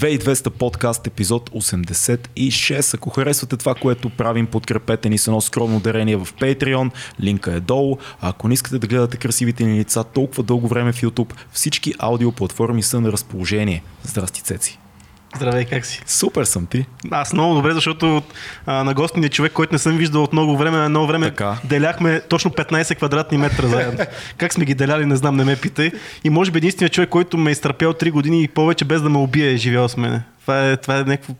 2200 подкаст, епизод 86. Ако харесвате това, което правим, подкрепете ни с едно скромно дарение в Patreon. Линка е долу. А ако не искате да гледате красивите ни лица толкова дълго време в YouTube, всички аудиоплатформи са на разположение. Здрасти, Цеци. Здравей, как си? Супер съм ти. Аз много добре, защото а, на гости ни е човек, който не съм виждал от много време. Едно време Така. деляхме точно 15 квадратни метра заедно. как сме ги деляли, не знам, не ме питай. И може би единственият човек, който ме е изтърпял 3 години и повече без да ме убие, е живял с мене. Това е, това е някакво...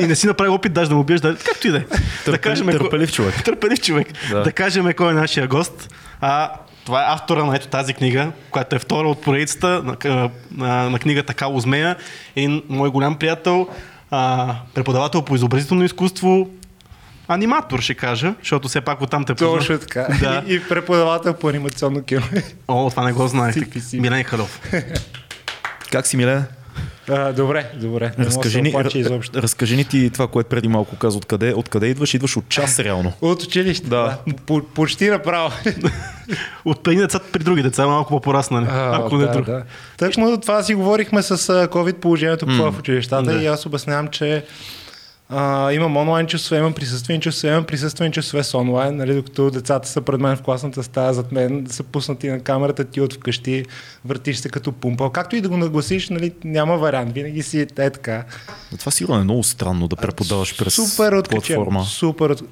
И не си направил опит даже да ме убиеш, да... както и да е. Да кажем, търпелив човек. Търпелив човек. Да. Да. да кажем кой е нашия гост. А, това е автора на ето тази книга, която е втора от поредицата на, на, на книгата Кало Змея. Един мой голям приятел, а, преподавател по изобразително изкуство, аниматор ще кажа, защото все пак оттам те познах. Точно така. Да. И, и преподавател по анимационно кино. О, това не го знаех. Милен Халов. Как си, Милен? А, добре, добре. Не Разкажи ни, разкажи ни ти това, което преди малко каза. Откъде, откъде идваш? Идваш от час реално. От училище, Да. да. По, почти направо. От едни деца при други деца, малко по-пораснали. ако не да, друг. да. Тъкмо това си говорихме с а, COVID положението mm. в училищата Да. и аз обяснявам, че а, имам онлайн часове, имам присъствени часове, имам присъствени часове с онлайн, нали, докато децата са пред мен в класната стая зад мен, са пуснати на камерата, ти от вкъщи, въртиш се като пумпал. Както и да го нагласиш, нали, няма вариант, винаги си е така. Но това сигурно е много странно да преподаваш през Супер откачен. платформа. Супер от...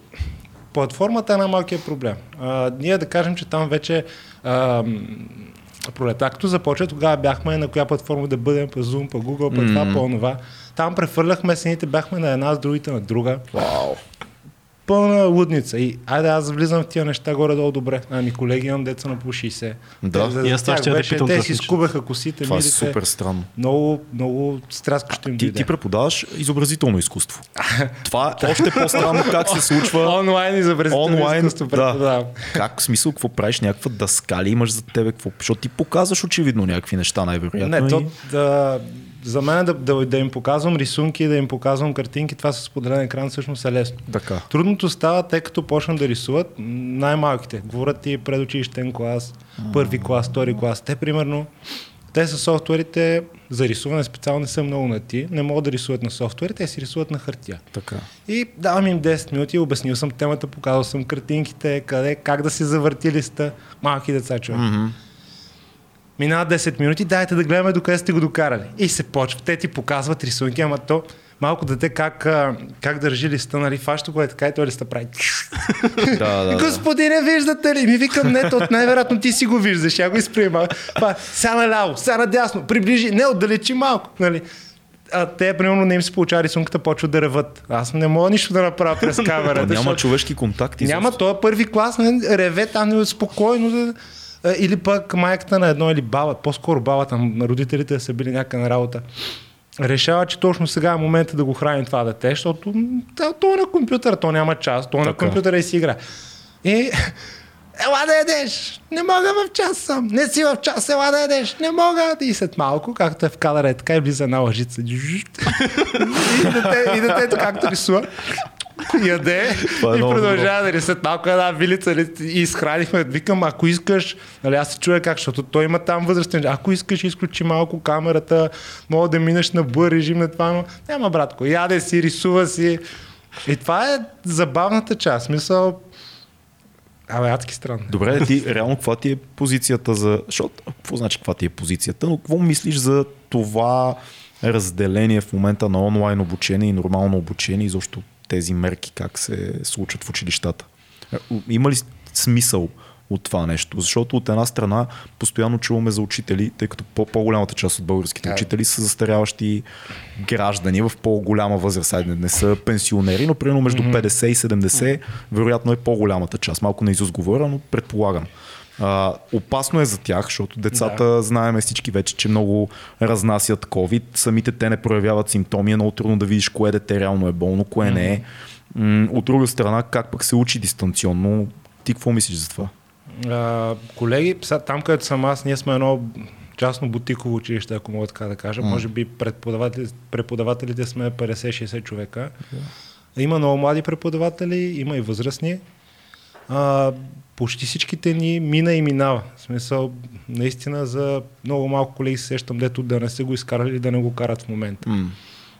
Платформата е най-малкият проблем. А, ние да кажем, че там вече а, пролета, като започва, тогава бяхме на коя платформа да бъдем, по Zoom, по Google, по това, по това. Там прехвърляхме сените, бяхме на една с другите на друга. Вау. Пълна лудница. И айде аз влизам в тия неща горе-долу добре. Ами колеги имам деца на по 60. Да. Те, за, И аз това ще да питам те си скубаха косите, Това е супер странно. Много, много стряскащо им Ти, дойде. ти преподаваш изобразително изкуство. Това е още по-странно как се случва. Онлайн изобразително Онлайн, изкуство да. преподавам. Как в смисъл, какво правиш, някаква дъска ли имаш за тебе, какво? Защото ти показваш очевидно някакви неща, най-вероятно. Не, и- то, да, за мен да, да, да им показвам рисунки, да им показвам картинки, това с споделен екран всъщност е лесно. Така. Трудното става, тъй като почнат да рисуват най-малките. Говорят ти предучилищен клас, първи клас, втори клас. Те примерно, те са софтуерите за рисуване специално не са много на ти, не могат да рисуват на софтуери, те си рисуват на хартия. Така. И давам им 10 минути, обяснил съм темата, показал съм картинките, къде, как да се завърти листа. Малки деца, човек. Мгм. Минават 10 минути, дайте да гледаме докъде сте го докарали. И се почва. Те ти показват рисунки, ама то малко дете как, как държи листа, нали, фаща го е така и той листа прави. Да, да. Господине, виждате ли? Ми викам, не, то най-вероятно ти си го виждаш, я го изприема. Па, сега наляво, сега надясно, приближи, не, отдалечи малко, нали. А те, примерно, не им се получава рисунката, почват да реват. Аз не мога нищо да направя през камерата. Няма човешки контакти. няма, той е първи клас, не, реве там спокойно. Да, или пък майката на едно или баба, по-скоро бабата, родителите са били някъде на работа. Решава, че точно сега е момента да го храним това дете, защото то, е на компютъра, то няма час, то е на компютъра и си игра. И ела да ядеш, не мога в час съм, не си в час, ела да ядеш, не мога. И след малко, както е в кадъра, е така и влиза една лъжица. и, дете, и детето както рисува, яде Това е и много продължава да рисуват малко една вилица нали, и изхранихме. Викам, ако искаш, нали, аз се чуя как, защото той има там възрастен. Ако искаш, изключи малко камерата, мога да минеш на бър режим на това, но няма братко. Яде си, рисува си. И това е забавната част. Мисъл, Абе, адски странно. Добре, ти реално каква ти е позицията за... Защото, какво значи каква ти е позицията, но какво мислиш за това разделение в момента на онлайн обучение и нормално обучение и защо тези мерки как се случват в училищата? Е, Има ли смисъл от това нещо? Защото от една страна постоянно чуваме за учители, тъй като по- по-голямата част от българските Да. учители са застаряващи граждани в по-голяма възраст. Айде, не са пенсионери, но примерно между 50 и 70 вероятно е по-голямата част. Малко на изус говоря, но предполагам. А, опасно е за тях, защото децата да. знаеме всички вече, че много разнасят COVID. Самите те не проявяват симптоми, е много трудно да видиш кое дете реално е болно, кое не е. От друга страна, как пък се учи дистанционно? Ти какво мислиш за това? А, колеги, там където съм аз, ние сме едно частно бутиково училище, ако мога така да кажа. Може би преподаватели, преподавателите сме 50-60 човека. Има много млади преподаватели, има и възрастни. а, почти всичките ни мина и минава. В смисъл, наистина за много малко колеги се сещам, дето да не са го изкарали, да не го карат в момента. М.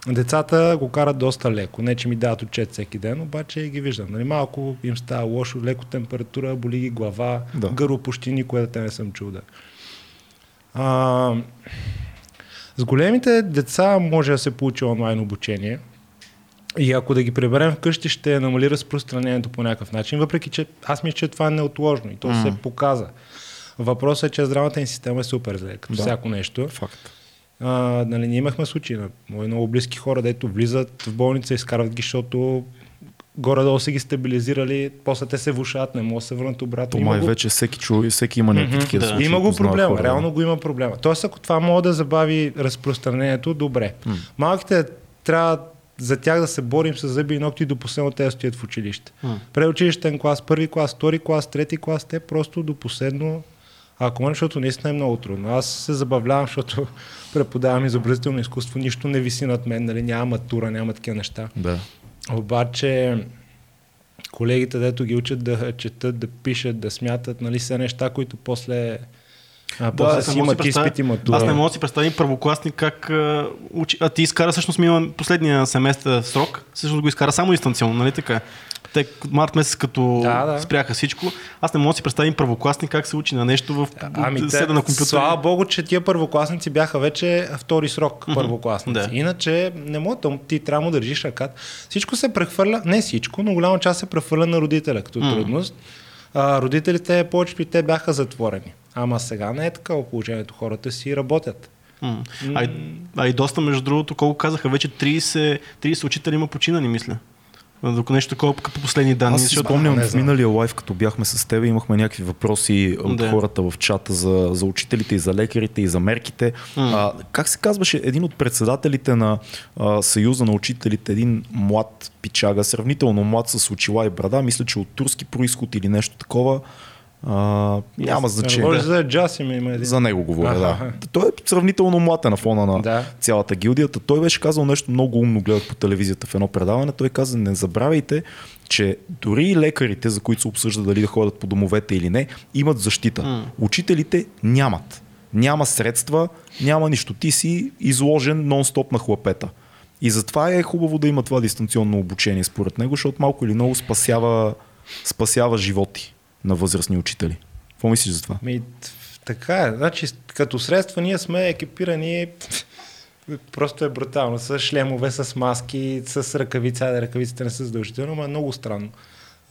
Децата го карат доста леко. Не, че ми дават отчет всеки ден, обаче ги виждам. Нали, малко им става лошо, леко температура, боли ги глава, Да. гърло почти никое дете не съм чул да. А, с големите деца може да се получи онлайн обучение. И ако да ги приберем вкъщи, ще намали разпространението по някакъв начин, въпреки че аз мисля, че това е неотложно и то М. се показа. Въпросът е, че здравната ни система е супер зле, като Да. всяко нещо. Факт. А, нали, ние имахме случаи на мои много близки хора, дето влизат в болница, изкарват ги, защото горе-долу са ги стабилизирали, после те се влушават, не могат да се върнат обратно. То май го- вече всеки, чу, всеки има някакви Мгм. такива Да. случаи. Има го проблема, хора, реално го има проблема. Тоест, ако това може да забави разпространението, добре. М. Малките трябва за тях да се борим с зъби и ногти до последно те да стоят в училище. М. Преучилищен клас, първи клас, втори клас, трети клас, те просто до последно ако може, защото наистина е много трудно. Аз се забавлявам, защото преподавам изобразително изкуство, нищо не виси над мен, нали, няма матура, няма такива неща. Да. Обаче колегите, дето ги учат да четат, да пишат, да смятат, нали, са неща, които после, а, после аз не си да имат изпити, матура. Аз не мога да си представя първокласник как а, учи. А ти изкара всъщност мина последния семестър срок, всъщност го изкара само дистанционно, нали така? Те март месец като Да, да. спряха всичко. Аз не мога да си представя първокласник как се учи на нещо в Ами, те, седа на компютъра. слава богу, че тия първокласници бяха вече втори срок Мгм. първокласници. Да. Иначе не мога, да- ти трябва да държиш ръката. Всичко се прехвърля, не всичко, но голяма част се прехвърля на родителя като М. трудност. А, родителите, повечето и те бяха затворени. Ама сега не е такава положението. Хората си работят. М. А, и, а и доста, между другото, колко казаха, вече 30, 30 учители има починани, мисля. Докато нещо такова по последни данни. Аз си защото- спомням в миналия лайф, като бяхме с теб, имахме някакви въпроси от Да. хората в чата за, за учителите и за лекарите и за мерките. М. А, как се казваше един от председателите на а, Съюза на учителите, един млад пичага, сравнително млад с очила и брада, мисля, че от турски происход или нещо такова. А, няма значение. Говориш за джаз има, има един. За него говоря, Аха, да. Той е сравнително млад е на фона на Да. цялата гилдията. Той беше казал нещо много умно, гледах по телевизията в едно предаване. Той каза, не забравяйте, че дори и лекарите, за които се обсъжда дали да ходят по домовете или не, имат защита. М. Учителите нямат. Няма средства, няма нищо. Ти си изложен нон-стоп на хлапета. И затова е хубаво да има това дистанционно обучение, според него, защото малко или много спасява, спасява животи на възрастни учители. Какво мислиш за това? Ми, така е. Значи, като средства ние сме екипирани просто е брутално. С шлемове, с маски, с ръкавици. Айде, ръкавиците не са задължително, но е много странно.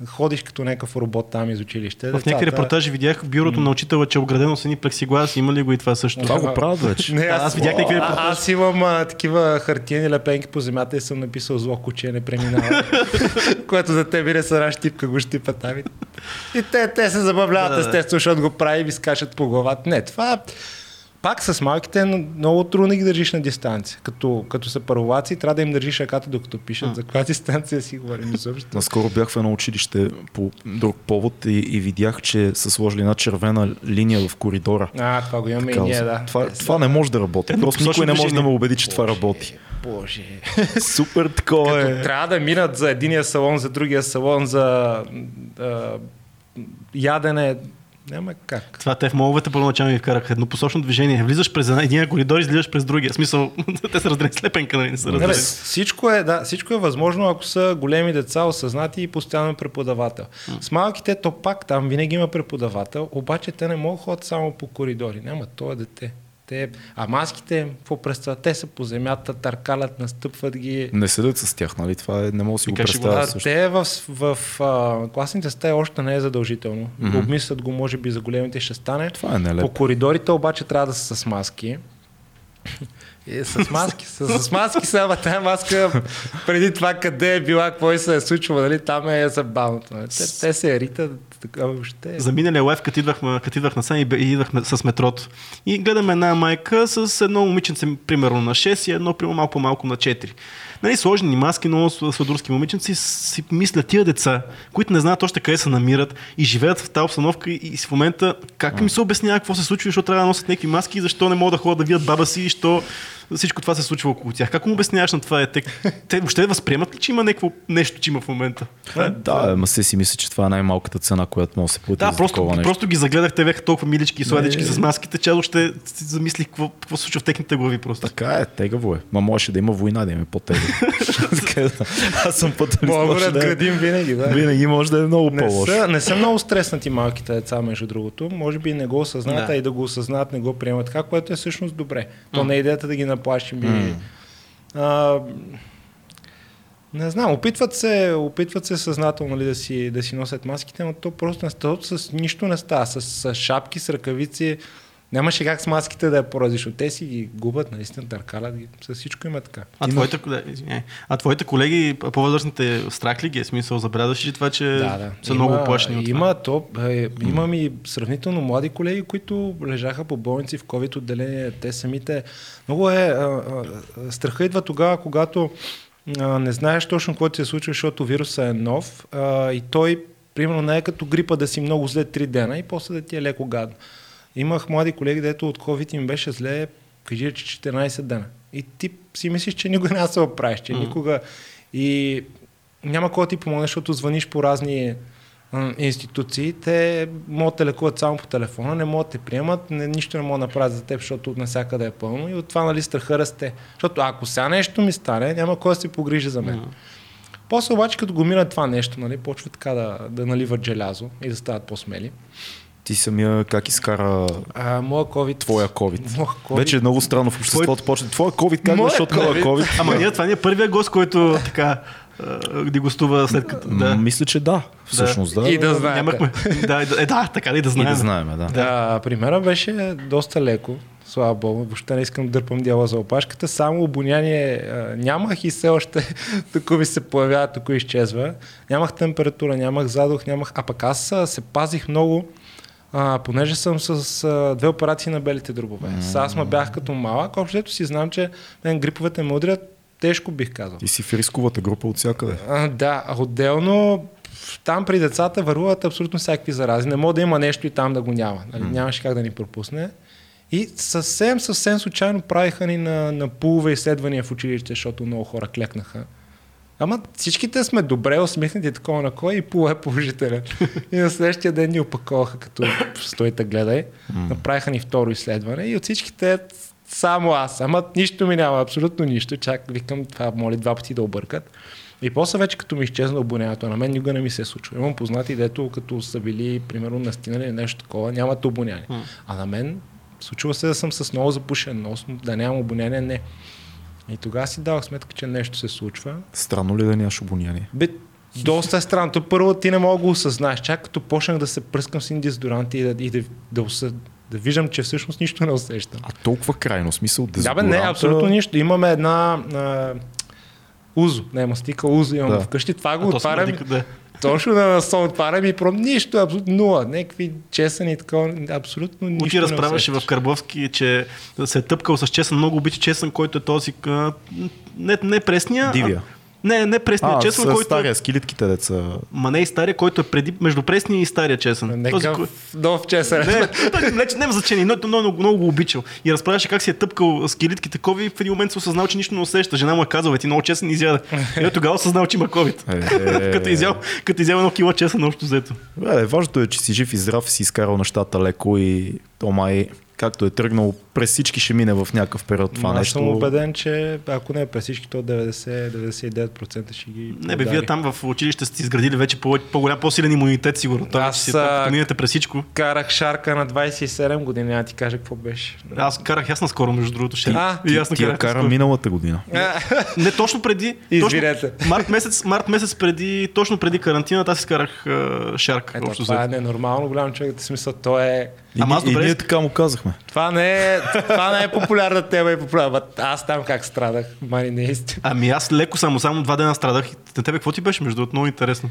Ходиш като някакъв робот там из училище. В някакви репортажи видях в бюрото на учителя, че е оградено с едни плексиглас. Има ли го и това също? Това го правят вече. Не, аз, аз видях някакви а- репортажи. Аз имам а, такива хартиени лепенки по земята и съм написал зло куче не преминава. което за те бире са щипка, го щипа там. И, и те, те се забавляват, естествено, защото го прави и ви скачат по главата. Не, това пак с малките но много трудно ги държиш на дистанция. Като, като са първолаци, трябва да им държиш ръката докато пишат. За каква дистанция си говорим изобщо. Наскоро бях в едно училище по друг повод и, и видях, че са сложили една червена линия в коридора. А, това го имаме и Казва ние, да. Това, са- това не може да работи. Просто никой не може да ме убеди, че това работи. Боже. Супер такова е. трябва да минат за единия салон, за другия салон, за а, ядене. Няма как. Това те в моловете първоначално ви вкараха еднопосочно движение. Влизаш през един коридор, излизаш през другия. В смисъл, те са разделени с лепенка, нали? Не са бе, разделени. всичко, е, да, всичко е възможно, ако са големи деца, осъзнати и постоянно преподавател. С малките то пак там винаги има преподавател, обаче те не могат ходят само по коридори. Няма, то е дете. Те, а маските, какво представят? Те са по земята, търкалят, настъпват ги. Не седят с тях, нали? Това е, не мога да си го представя А, също. те в, в, в а, класните стаи още не е задължително. Мгм. Обмислят го, може би за големите ще стане. Това е По нелепо. коридорите обаче трябва да са с маски. И с маски, с, с маски са, ама тая маска преди това къде е била, какво се е случило, нали, там е забавното. нали. Те, те се ритат, така въобще. За миналия лайф, като идвах, като идвах насам и, и идвахме с метрото. И гледаме една майка с едно момиченце, примерно на 6 и едно, примерно малко по-малко на 4. Нали, сложени маски, сл- сладурски момиченци, си мислят тия деца, които не знаят още къде се намират и живеят в тази обстановка и, и в момента как им се обяснява какво се случва, защото трябва да носят някакви маски и защо не могат да ходят да видят баба си и що всичко това се случва около тях. Как му обясняваш на това? Е, те, те въобще възприемат ли, че има някакво нещо, че има в момента? Е, да, ама се си мисля, че това е най-малката цена, която може да се плати. Да, за просто, нещо. просто ги загледах, те бяха толкова милички и сладички с маските, че още си замислих какво, какво се случва в техните глави просто. Така е, тегаво е. Ма можеше да има война, да има по-тегаво. Така да. Аз съм. Мога да може да е- надградим винаги, да. Винаги може да е много Не по-лошо. не са много стреснати малките деца, между другото. Може би не го осъзнат, Да. а и да го осъзнат, не го приемат така, което е всъщност добре. То не е идеята да ги наплашим. И, а, не знам, опитват се, опитват се съзнателно нали, да, си, да си носят маските, но то просто не става, с нищо не става. С, с шапки, с ръкавици, нямаше как с маските да е по-различно. Те си ги губят, наистина, търкалят ги. С всичко има така. А твоите, да, извиняй. а твоите колеги, по-възрастните, страх ли ги е смисъл? Забелязваш ли това, че Да, да. са много плашни от това? Има, то, е, имам и сравнително млади колеги, които лежаха по болници в COVID отделение. Те самите... Много е... А, а, страха идва тогава, когато а, не знаеш точно какво ти се случва, защото вирусът е нов а, и той, примерно, не е като грипа да си много зле 3 дена и после да ти е леко гадно. Имах млади колеги, дето от COVID им беше зле, кажи, че 14 дена. И ти си мислиш, че никога да се оправиш, че никога... И няма кой да ти помогне, защото звъниш по разни институции, те могат да лекуват само по телефона, не могат да те приемат, не, нищо не могат да направят за теб, защото от навсякъде е пълно и от това нали, страха расте. Защото ако сега нещо ми стане, няма кой да се погрижи за мен. После обаче, като го минат това нещо, нали, почва така да, да наливат желязо и да стават по-смели. Ти самия как изкара А, моя COVID... твоя COVID? Моя COVID... Вече е много странно в обществото. Почва твоя COVID, как Моя защото моя COVID. Ама ние, това ни е първия гост, който така ни гостува след като... Да. Мисля, че да. Всъщност да. И да знаете. Нямахме. да, да, е, да, така ли да И знаем. да знаем, да. Да, примера беше доста леко. Слава Богу, въобще не искам да дърпам дяла за опашката. Само обоняние а, нямах и все още тук ми се появява, тук изчезва. Нямах температура, нямах задух, нямах... А пък аз се пазих много, а, понеже съм с а, две операции на белите дробове. Mm. Аз ме бях като малък, общото си знам, че мен гриповете ме удрят тежко бих казал. Ти си в рисковата група от всякъде. А, да, отделно там при децата вървуват абсолютно всякакви зарази. Не може да има нещо и там да го няма. Нали? Нямаше как да ни пропусне. И съвсем, съвсем случайно правиха ни на, на пулове изследвания в училище, защото много хора клекнаха. Ама всичките сме добре усмихнати такова на кой и пул е положителен. и на следващия ден ни опаковаха като стойте гледай. Направиха ни второ изследване и от всичките само аз. Ама нищо ми няма, абсолютно нищо. Чак викам това, моли два пъти да объркат. И после вече като ми изчезна обонянието, на мен никога не ми се е случва. Имам познати, дето като са били, примерно, настинали или нещо такова, нямат обоняние. А на мен случва се да съм с много запушен нос, но да нямам обоняние, не. И тогава си давах сметка, че нещо се случва. Странно ли да нямаш обоняние? Бе, доста е странно. То първо ти не мога да го осъзнаеш. Чак като почнах да се пръскам с един дезодорант и да, и да, да, уса- да виждам, че всъщност нищо не усещам. А толкова крайно смисъл Да, бе, не, абсолютно нищо. Имаме една а, узо, не, мастика узо имам Да. вкъщи. Това го А отварям. да. Точно на насон отварям и пром нищо, абсолютно нула. Някакви чесани и такова, абсолютно нищо. Ти разправяше в. Карбовски, че се е тъпкал с чесън. Много обича чесън, който е този... Не, не пресния. Дивия. А, не, не пресния А, чесън, с който... стария, скелетките деца. Ма не и стария, който е преди, между пресния и стария чесън. Този, Нека кой- нов чесън. Не, той не, няма значение, но много, много, много го обичал. И разправяше как си е тъпкал скелетки такови и в един момент се осъзнал, че нищо не усеща. Жена му е казала, ти много чесън изяда. И той тогава осъзнал, че има COVID. Е. като изял, като изял едно кило чесън общо взето. Бе, важното е, че си жив и здрав, си изкарал нещата леко и то май, както е тръгнал, през всички ще мине в някакъв период това Аз нещо. съм убеден, че ако не е през всички, то 90-99% ще ги Не бе, вие там в училище сте изградили вече по- по-голям, по-силен имунитет, сигурно. Това Аз, си, а, минете през всичко. Карах шарка на 27 години, а ти кажа какво беше. Аз карах аз наскоро, между другото. Ще. А, и аз Ти я накарах кара миналата година. Не, точно преди. Извинете. Точно, март, месец, март месец преди, точно преди карантината, аз изкарах а, шарк. Ето, това е ненормално голям човек, смисъл, то е... И, Ама аз и, добре- ние така му казахме. Това не е, това не е популярна тема и популярна. Аз там как страдах, мани не истина. Ами аз леко само, само два дена страдах. И На тебе какво ти беше, между другото? Много интересно.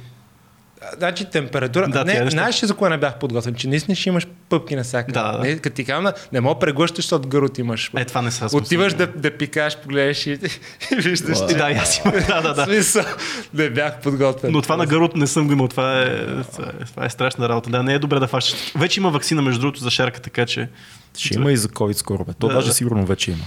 Значи температура. Да, е не, нещо. знаеш за кое не бях подготвен? Че наистина ще имаш пъпки навсякъде. Да, да. Не, като ти казвам, не мога да прегъщаш, защото гърлото имаш. Е, това не са Отиваш да, да пикаш, погледаш и, и виждаш. Да, и аз имам. Да, да, да. смисъл, не бях подготвен. Но това на гърлото не съм го имал. Това е, това е, това е страшна работа. Да, не е добре да фащаш. Вече има вакцина, между другото, за шарка, така че. Ще има и за COVID скоро. Бе. То Да, даже да. сигурно вече има.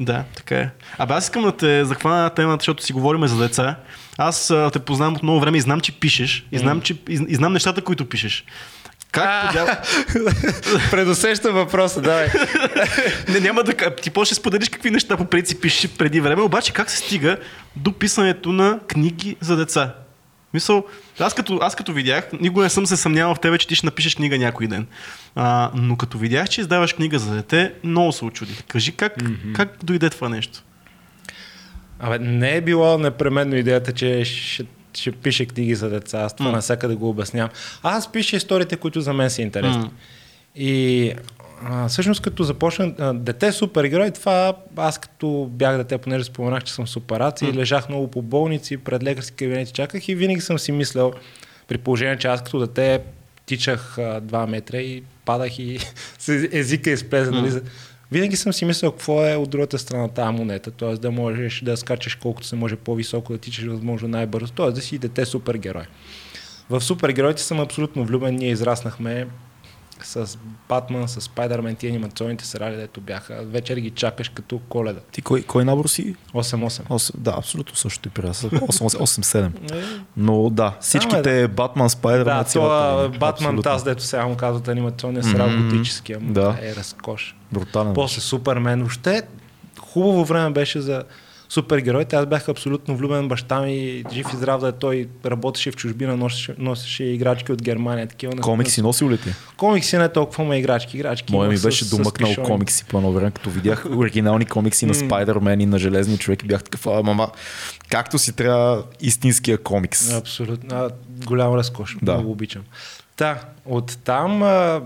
Да, така е. Абе аз искам да те захвана на темата, защото си говорим за деца. Аз а, те познавам от много време и знам, че пишеш. И знам, че, и, и знам нещата, които пишеш. Как подял... Предусеща въпроса, давай. Не, няма да... Ти после ще споделиш какви неща по принцип пишеш преди време, обаче как се стига до писането на книги за деца? Мисъл, аз като, аз като видях, никога не съм се съмнявал в тебе, че ти ще напишеш книга някой ден. А, но като видях, че издаваш книга за дете, много се очудих. Кажи как, mm-hmm. как дойде това нещо? Абе, не е било непременно идеята, че ще, ще пише книги за деца. Аз това mm. навсякъде го обяснявам. Аз пиша историите, които за мен са интересни. Mm. И а, всъщност като започна а, дете супергерой, това аз като бях дете, понеже споменах, че съм с операции, mm. лежах много по болници, пред лекарски кабинети чаках и винаги съм си мислял, при положение, че аз като дете тичах а, 2 метра и падах и езика изплезе. Mm. Нали? Винаги съм си мислил какво е от другата страна тази монета, т.е. да можеш да скачаш колкото се може по-високо, да тичаш възможно най-бързо, т.е. да си дете супергерой. В супергероите съм абсолютно влюбен, ние израснахме с Батман, с Спайдермен, ти анимационните сериали, дето бяха. Вечер ги чакаш като коледа. Ти кой, кой набор си? 8-8. Да, абсолютно също и при аз. 8-7. Но да, всичките Батман, Спайдермен, да, това Батман, таз, дето сега му казват анимационния сериал, mm-hmm. готическия. Да. Е разкош. Брутален. После Супермен. Въобще хубаво време беше за супергероите. Аз бях абсолютно влюбен. Баща ми, жив и здрав да е, той работеше в чужбина, носеше, носеше играчки от Германия. Такива, комикси носил ли ти? Комикси не толкова, ма играчки. играчки Моя ми беше с, домъкнал с комикси по едно време, като видях оригинални комикси на Спайдермен и на Железни човек и бях такъв, а, мама, както си трябва истинския комикс. Абсолютно. А, голям разкош. Да. Много обичам. Та, от там а,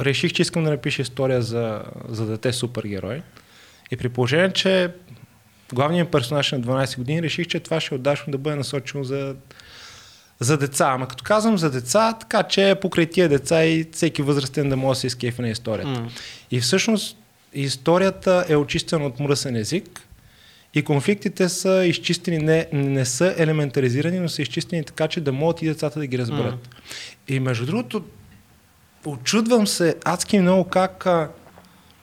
реших, че искам да напиша история за, за дете супергерой. И при положение, че главният персонаж на 12 години, реших, че това ще е отдашно да бъде насочено за, за деца. Ама като казвам за деца, така че покрай тия деца и всеки възрастен да може да се изкефи на историята. Mm. И всъщност историята е очистена от мръсен език и конфликтите са изчистени, не, не са елементаризирани, но са изчистени така, че да могат и децата да ги разберат. Mm. И между другото, очудвам се адски много как а,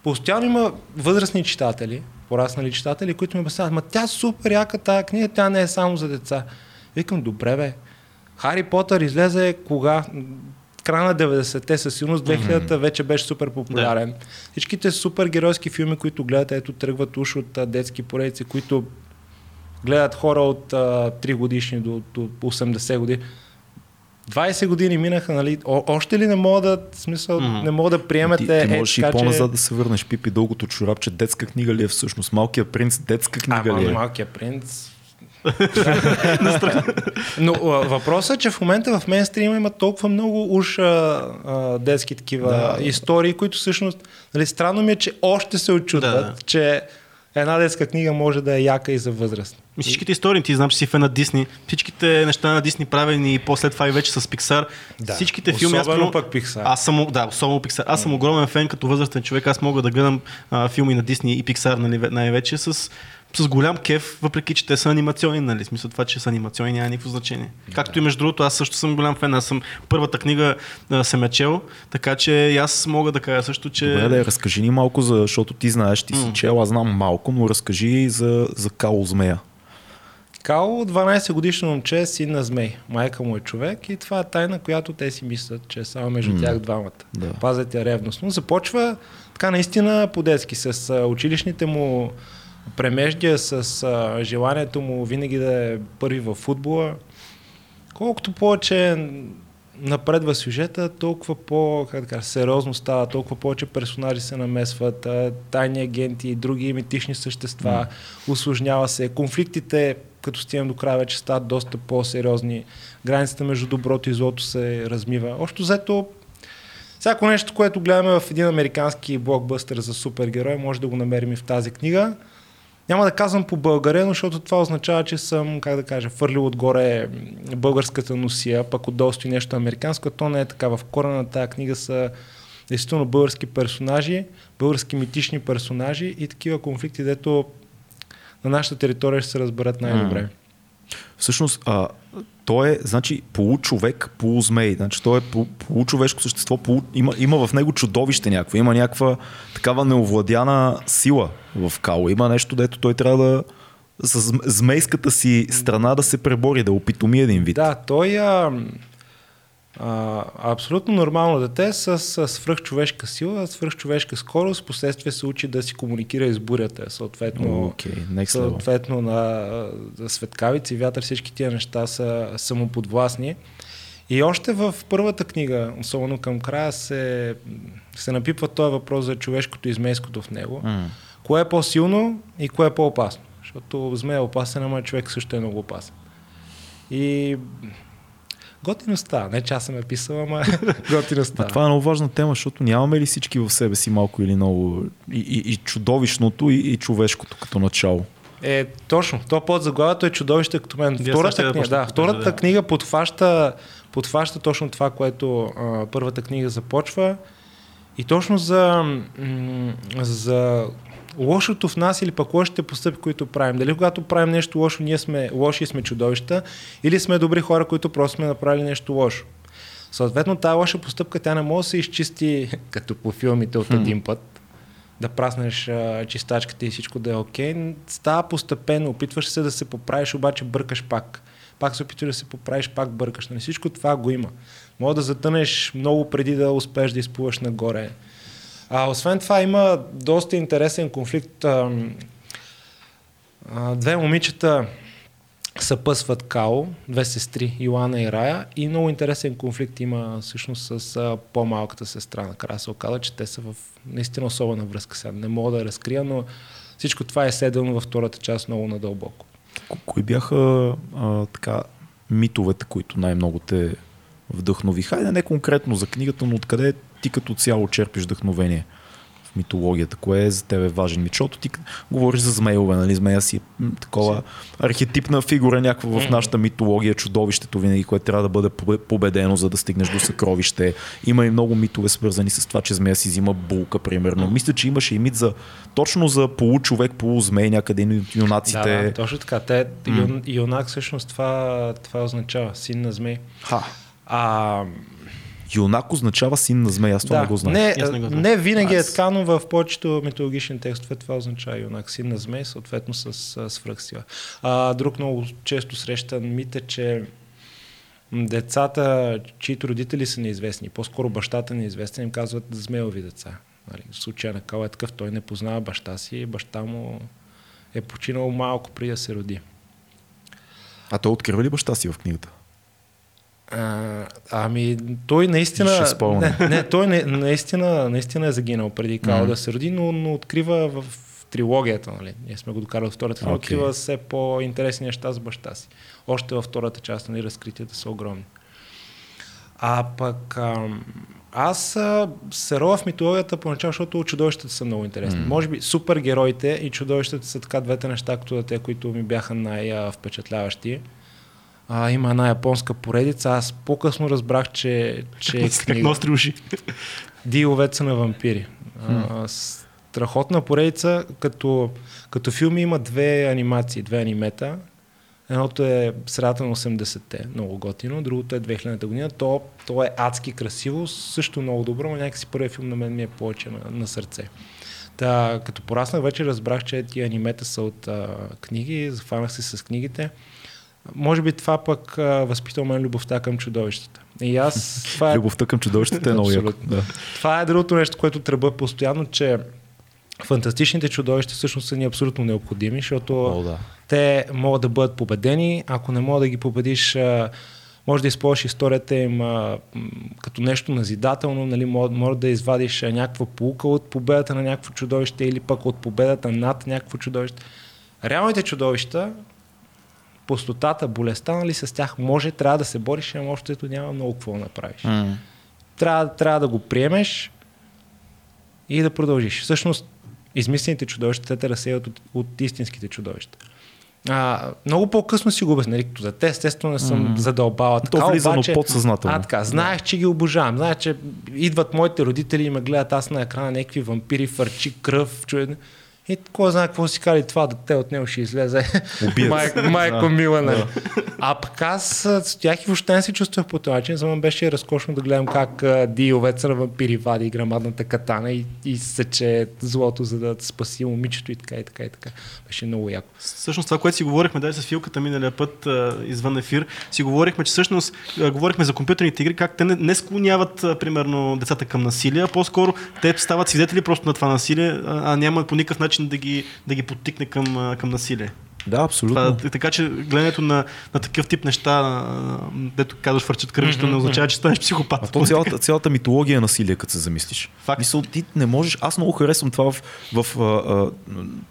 постоянно има възрастни читатели, пораснали читатели, които ми обясняват, ма тя супер яка тази книга, тя не е само за деца. Викам, добре бе, Хари Потър излезе кога? Края на 90-те, със сигурност 2000-та вече беше супер популярен. Да. Всичките супер геройски филми, които гледате, ето тръгват уж от а, детски поредици, които гледат хора от а, 3 годишни до, до 80 години. 20 години минаха, нали? О, още ли не мога да, смисъл, mm-hmm. не мога да приемете... Ти, ти можеш е, и по-назад че... да се върнеш Пипи дългото чорапче. Детска книга ли е всъщност? Малкият принц детска книга а, ли е? Малкият принц... Но въпросът е, че в момента в мейнстрима има толкова много уж а, а, детски такива да. истории, които всъщност, нали, странно ми е, че още се очудват, да. че една детска книга може да е яка и за възраст. И всичките истории, ти знам, че си фен на Дисни, всичките неща на Дисни правени и после това и вече с Пиксар, да. всичките филми... Особено аз, пък Пиксар. Аз съм, да, особено Пиксар. Аз съм огромен фен като възрастен човек, аз мога да гледам а, филми на Дисни и Пиксар нали, най-вече с с голям кеф, въпреки че те са анимационни, нали? Смисъл това, че са анимационни няма никакво значение. Да. Както и между другото, аз също съм голям фен. Аз съм първата книга а, съм я чел, така че аз мога да кажа също, че. Добре, да, разкажи ни малко, за, защото ти знаеш, ти си mm. чел, аз знам малко, но разкажи за, за Као Змея. Као, 12 годишно момче, син на змей. Майка му е човек и това е тайна, която те си мислят, че е само между mm. тях двамата. Да. Пазят я ревностно. Започва така наистина по-детски с училищните му премеждя с а, желанието му винаги да е първи в футбола. Колкото повече напредва сюжета, толкова по как да сериозно става, толкова повече персонажи се намесват, тайни агенти и други митични същества, mm. усложнява се. Конфликтите, като стигнем до края, вече стават доста по-сериозни. Границата между доброто и злото се размива. Още взето, всяко нещо, което гледаме в един американски блокбъстър за супергерой, може да го намерим и в тази книга. Няма да казвам по българен, защото това означава, че съм, как да кажа, фърлил отгоре българската носия, пък отдолу стои нещо американско. То не е така. В корена на тази книга са действително български персонажи, български митични персонажи и такива конфликти, дето на нашата територия ще се разберат най-добре. Всъщност, а, той е, значи, получовек, полузмей. Значи, той е по- получовешко същество, полу... има, има в него чудовище някакво, има някаква такава неовладяна сила в Као. Има нещо, дето той трябва да с зм- змейската си страна да се пребори, да опитоми един вид. Да, той а, а, абсолютно нормално дете с, с свръхчовешка сила, свръхчовешка скорост, последствие се учи да си комуникира и с бурята, съответно. Level. съответно на светкавици, вятър, всички тия неща са самоподвластни. И още в първата книга, особено към края, се, се напипва този въпрос за човешкото и змейското в него. М. Кое е по-силно и кое е по-опасно? Защото змея е опасен, ама човек също е много опасен. И готино става. Не че аз съм я писал, ама готино А това е много важна тема, защото нямаме ли всички в себе си малко или много и, и, и чудовищното, и, и човешкото като начало? Е, точно. То под заглавието е чудовище като мен. Вие Втората, книга, да, да втората да. книга подхваща, подхваща точно това, което а, първата книга започва. И точно за, м- за лошото в нас или пък лошите постъпки, които правим. Дали когато правим нещо лошо, ние сме лоши и сме чудовища, или сме добри хора, които просто сме направили нещо лошо. Съответно, тази лоша постъпка, тя не може да се изчисти като по филмите от един път. Да праснеш а, чистачката и всичко да е окей. Става постепенно, опитваш се да се поправиш, обаче бъркаш пак. Пак се опитваш да се поправиш, пак бъркаш. Нали? Всичко това го има. Мога да затънеш много преди да успееш да изплуваш нагоре. А, освен това има доста интересен конфликт. А, две момичета съпъсват Као, две сестри, Йоана и Рая, и много интересен конфликт има всъщност с по-малката сестра. Накрая се оказа, че те са в наистина особена връзка сега. Не мога да разкрия, но всичко това е седено във втората част много надълбоко. Ко- Кои бяха а, така митовете, които най-много те вдъхновиха? Хайде не конкретно за книгата, но откъде ти като цяло черпиш вдъхновение в митологията? Кое е за тебе важен мит? Защото ти говориш за змееве, нали? Змея си е такова архетипна фигура някаква в нашата митология, чудовището винаги, което трябва да бъде побе- победено, за да стигнеш до съкровище. Има и много митове свързани с това, че змея си взима булка, примерно. Мисля, че имаше и мит за точно за получовек, полузмей, някъде от юнаците. Да, да, точно така. Те, юн, юнак всъщност това, това означава син на змей. Ха. А, Юнак означава син на змея, аз това да, не го знам. не, не го знам. не винаги Аз- е така, но в повечето митологични текстове това означава юнак, син на змей, съответно с свръхсила. А, друг много често срещан мит е, че децата, чието родители са неизвестни, по-скоро бащата е неизвестен, им казват змеови деца. Нали, в случая на Кала е такъв, той не познава баща си и баща му е починал малко преди да се роди. А той открива ли баща си в книгата? А, ами, той наистина. Ще спомня. Не, не, той не, наистина, наистина е загинал преди Као да се роди, но, но открива в трилогията, нали? Ние сме го докарали втората, okay. Окей. открива все по-интересни неща за баща си. Още във втората част, нали, разкритията са огромни. А пък ам, аз а, се рова в митологията поначало, защото чудовищата са много интересни. М. Може би супергероите и чудовищата са така двете неща, като те, които ми бяха най-впечатляващи. А, има една японска поредица. Аз по-късно разбрах, че, че е Как книга. ностри уши. На вампири. А, страхотна поредица, като, като филми има две анимации, две анимета. Едното е средата на 80-те, много готино, другото е 2000-та година. То, то е адски красиво, също много добро, но някакси първият филм на мен ми е повече на, на сърце. Та, като пораснах, вече разбрах, че тия анимета са от а, книги, захванах се с книгите. Може би това пък а, възпитал мен любовта към чудовищата. И аз... Това е, Любовта към чудовищата е много яко. Да. това е другото нещо, което тръба постоянно, че фантастичните чудовища всъщност са ни абсолютно необходими, защото О, да. те могат да бъдат победени. Ако не мога да ги победиш, може да използваш историята им а, като нещо назидателно, нали, може, може да извадиш някаква полука от победата на някакво чудовище или пък от победата над някакво чудовище. Реалните чудовища, пустотата, болестта, нали, с тях може, трябва да се бориш, ама общото няма много какво да направиш. М. Трябва, трябва да го приемеш и да продължиш. Всъщност, измислените чудовища, те те разсеят от, от истинските чудовища. А, много по-късно си го обясних. За те, естествено, не съм М. задълбала. То Така, но обаче, подсъзнателно. А, така, знаех, че ги обожавам. Знаех, че идват моите родители и ме гледат аз на екрана някакви вампири, фърчи, кръв, чуден. И кой знае какво си кали това дете от него ще излезе. Убият. Майко, майко Да. мила, нали? А пък аз а, стоях и въобще не се чувствах по този начин. За мен беше разкошно да гледам как Ди овеца на вампири вади грамадната катана и, и сече злото, за да спаси момичето и така и така и така. Беше много яко. Всъщност това, което си говорихме дай с Филката миналия път извън ефир, си говорихме, че всъщност говорихме за компютърните игри, как те не, не склоняват примерно децата към насилие, а по-скоро те стават свидетели просто на това насилие, а, а няма по никакъв начин да ги, да ги подтикне към, към насилие. Да, абсолютно. Това, е така че гледането на, на такъв тип неща, дето казваш върчат кръвища, не означава, че станеш психопат. А то цялата, цялата митология е насилие, като се замислиш. Факт. Мисъл, ти не можеш. Аз много харесвам това в, в а, а,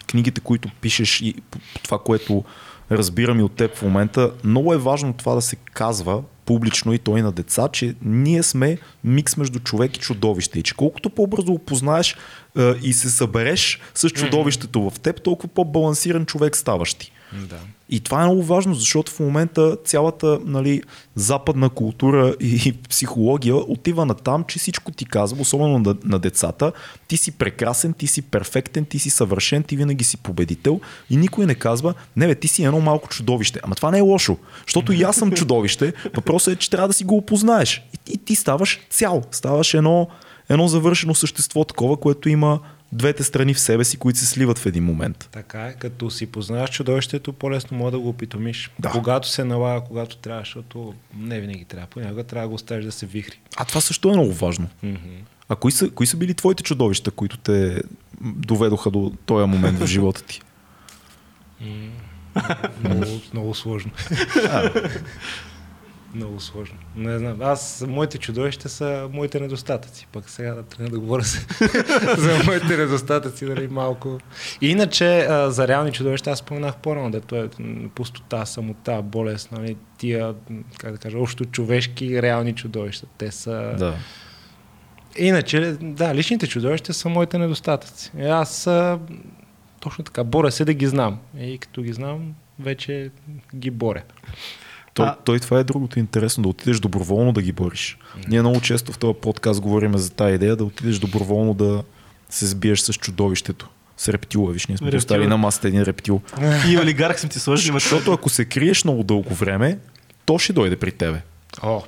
книгите, които пишеш и това, което разбирам и от теб в момента. Много е важно това да се казва публично и той на деца, че ние сме микс между човек и чудовище. И че колкото по-бързо опознаеш а, и се събереш с чудовището в теб, толкова по-балансиран човек ставаш ти. Да. И това е много важно, защото в момента цялата нали, западна култура и психология отива на там, че всичко ти казва, особено на, на децата, ти си прекрасен, ти си перфектен, ти си съвършен, ти винаги си победител и никой не казва, не бе, ти си едно малко чудовище. Ама това не е лошо, защото и аз съм чудовище, въпросът е, че трябва да си го опознаеш. И, и ти ставаш цял, ставаш едно, едно завършено същество такова, което има двете страни в себе си, които се сливат в един момент. Така е, като си познаеш чудовището, по-лесно може да го опитомиш. Да. Когато се налага, когато трябва, защото не винаги трябва. Понякога трябва да го оставиш да се вихри. А това също е много важно. А кои са, кои са били твоите чудовища, които те доведоха до този момент в живота ти? много, много сложно. Много сложно. Не знам. Аз, моите чудовища са моите недостатъци. Пък сега да трябва да говоря за, за моите недостатъци, нали, малко. Иначе, а, за реални чудовища, аз споменах по-рано, дето е пустота, самота, болест, нали, тия, как да кажа, общо човешки реални чудовища. Те са... Да. Иначе, да, личните чудовища са моите недостатъци. И аз а, точно така, боря се да ги знам. И като ги знам, вече ги боря. Той, А- той това е другото интересно, да отидеш доброволно да ги бориш. Ние много често в този подкаст говорим за тази идея да отидеш доброволно да се сбиеш с чудовището. С рептила, виж, ние сме Рептила. поставили на масата един рептил. И олигарх съм ти сложил. има- Защото ако се криеш много дълго време, то ще дойде при тебе. О,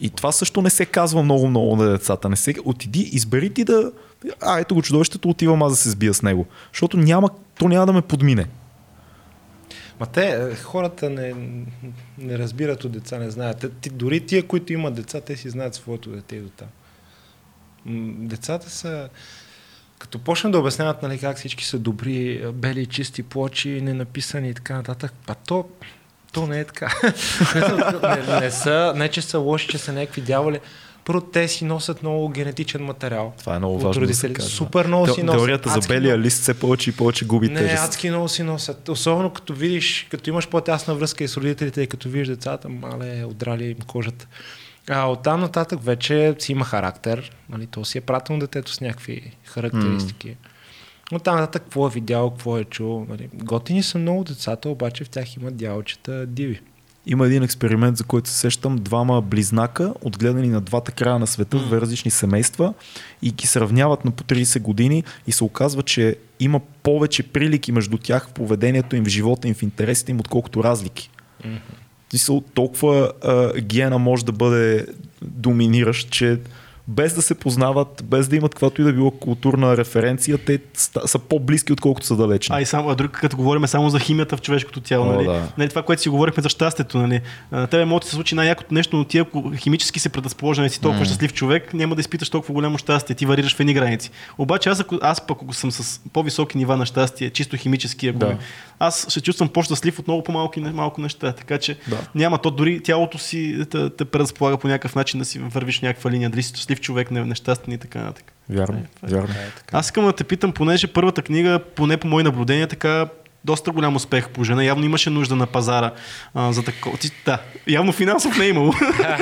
И това също не се казва много-много на децата. Не се... Отиди, избери ти да... А, ето го чудовището, отивам аз да се сбия с него. Защото няма, то няма да ме подмине. Ма те, е, хората не, не разбират от деца, не знаят. Ти, дори тия, които имат деца, те си знаят своето дете и до там. Децата са... Като почнат да обясняват нали, как всички са добри, бели, чисти плочи, ненаписани и така нататък, па то, то не е така. не, не, са, не, че са лоши, че са някакви дяволи. Те си носят много генетичен материал. Това е много от важно да се. Супер много Те- си носят. Теорията за белия лист все повече и повече губи Не, тежест. адски много си носят. Особено като видиш, като имаш по-тясна връзка и с родителите, и като видиш децата, мале, отдрали им кожата. А оттам нататък вече си има характер. Нали, то си е пратено детето с някакви характеристики. Mm. Оттам нататък какво е видял, какво е чул. Нали. Готини са много децата, обаче в тях има дялчета диви. Има един експеримент, за който се сещам. Двама близнака, отгледани на двата края на света, в две различни семейства и ги сравняват на по 30 години и се оказва, че има повече прилики между тях в поведението им, в живота им, в интересите им, отколкото разлики. Толкова а, гена може да бъде доминиращ, че без да се познават, без да имат каквато и да било културна референция, те са по-близки, отколкото са далечни. А и само, а друг, като говорим само за химията в човешкото тяло, О, нали? да. нали? Това, което си говорихме за щастието, нали? На тебе може да се случи най-якото нещо, но ти ако химически се предразположен си толкова щастлив човек, няма да изпиташ толкова голямо щастие. Ти варираш в едни граници. Обаче аз, ако, аз пък ако съм с по-високи нива на щастие, чисто химически, ако Да. Аз ще чувствам по-щастлив от много по-малки малко неща. Така че Да. няма то, дори тялото си те, те предразполага по някакъв начин да си вървиш някаква линия, дали си щастлив човек, не, нещастен и така нататък. Вярно, Това е- вярно. е така. Аз искам да те питам, понеже първата книга, поне по мои наблюдения, така доста голям успех по жена. Явно имаше нужда на пазара а, за такова. Да, явно финансов не е имало.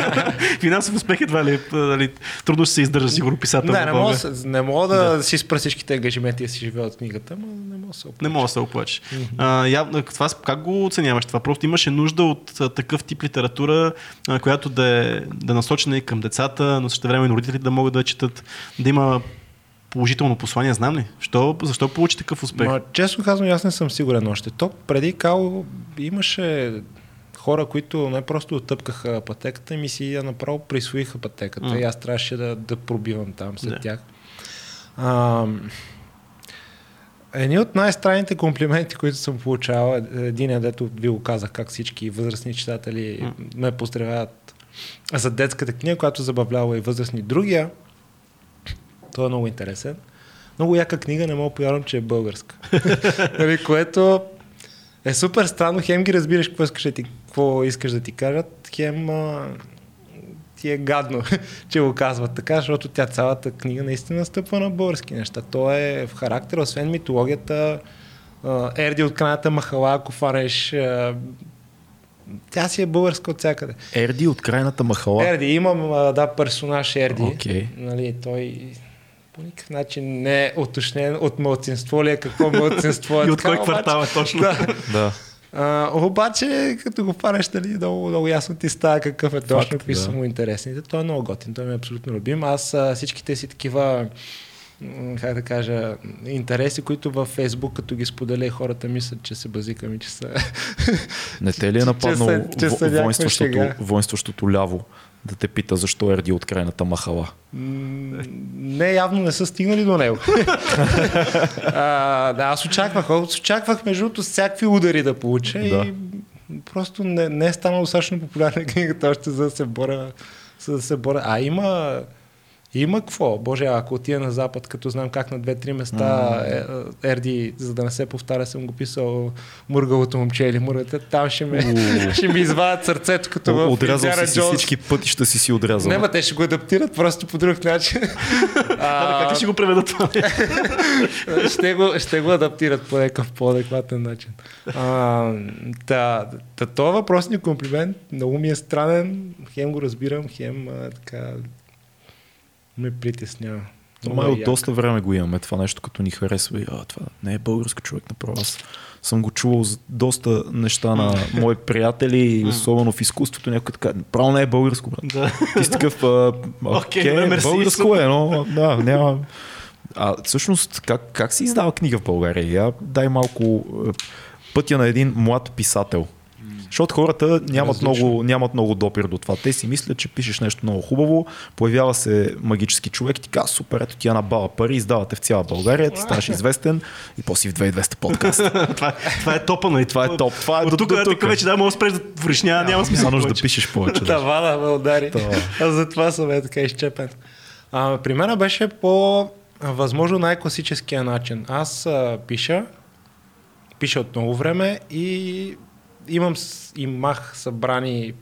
финансов успех едва ли, нали, трудно ще се издържа сигурно писател. Не, не мога, да- не мога да, да. си спра всичките ангажименти да си живея от книгата, но не мога да се Не мога да се оплачеш. А, явно, това, как го оценяваш това? Просто имаше нужда от а, такъв тип литература, а, която да е, да насочена и към децата, но също време и родителите да могат да четат, да има положително послание, знам ли? Що, защо получи такъв успех? Ма, честно казвам, аз не съм сигурен още. То преди Као имаше хора, които не просто оттъпкаха пътеката, ми си я направо присвоиха пътеката М. и аз трябваше да, да пробивам там след Да. тях. А, едни от най-странните комплименти, които съм получавал, е- един е, дето ви го казах, как всички възрастни читатели М. ме поздравяват за детската книга, която забавлява и възрастни. Другия, той е много интересен. Много яка книга, не мога повярвам, че е българска. нали, което е супер странно. Хем ги разбираш какво искаш да ти, какво искаш да ти кажат, хем а, ти е гадно, че го казват така, защото тя цялата книга наистина стъпва на български неща. То е в характер, освен митологията, а, Ерди от крайната махала, ако фанеш, а, тя си е българска от всякъде. Ерди от крайната махала. Ерди, имам а, да, персонаж Ерди. Окей. Нали, той по никакъв начин не е уточнен от мълцинство ли е, какво мълцинство е. И от кой обаче- квартал е точно? Да. Да. А, обаче, като го фанеш, нали, много, много ясно ти става какъв е точно, какви да. са му интересните. Той е много готин, той ми е абсолютно любим. Аз а, всичките си такива как да кажа, интереси, които във Фейсбук, като ги споделя, и хората мислят, че се базикам и че са... Не те ли е някаква воинстващото, воинстващото ляво да те пита защо Ерди от крайната махала? М, Не, явно не са стигнали до него. а, да, аз очаквах, аз очаквах между другото всякакви удари да получа Да. и просто не, не е станало достатъчно популярна книгата още за да се боря. За да се боря. А има, има какво? Боже, ако отида на запад, като знам как на две-три места е, Ерди, за да не се повтаря, съм го писал мургалото момче или мургата, там ще ме, ще ми извадят сърцето, като в Отрязал си, си всички пътища си си отрязал. Не, ма те ще го адаптират просто по друг начин. А, как ще го преведат ще, го, ще го адаптират по някакъв по-адекватен начин. А, та, та, това въпросния комплимент много ми е странен. Хем го разбирам, хем а, така ме притеснява. Много е от доста време го имаме това нещо, като ни харесва. И, а, това не е български човек, направо. Аз съм го чувал за доста неща на мои приятели, и особено в изкуството. Някой така, право не е българско, брат. Да. Ти си такъв, а, Окей, мерси, българско е, но да, няма... А всъщност, как, как се издава книга в България? Я дай малко е, пътя на един млад писател. Защото хората нямат Различно. много, нямат много допир до това. Те си мислят, че пишеш нещо много хубаво, появява се магически човек и ти казва, супер, ето ти я набава пари, издавате в цяла България, ти ставаш известен и после в 2200 подкаст. това, това е топа, нали? Това е топ. Това е От до- тук тук. вече да, може да спреш да твориш, няма, няма смисъл. Няма нужда да пишеш повече. даже. Тавана ме удари. Това. Аз затова съм е така изчепен. А, при мен беше по възможно най-класическия начин. Аз а, пиша, пиша от много време и имам, с- имах събрани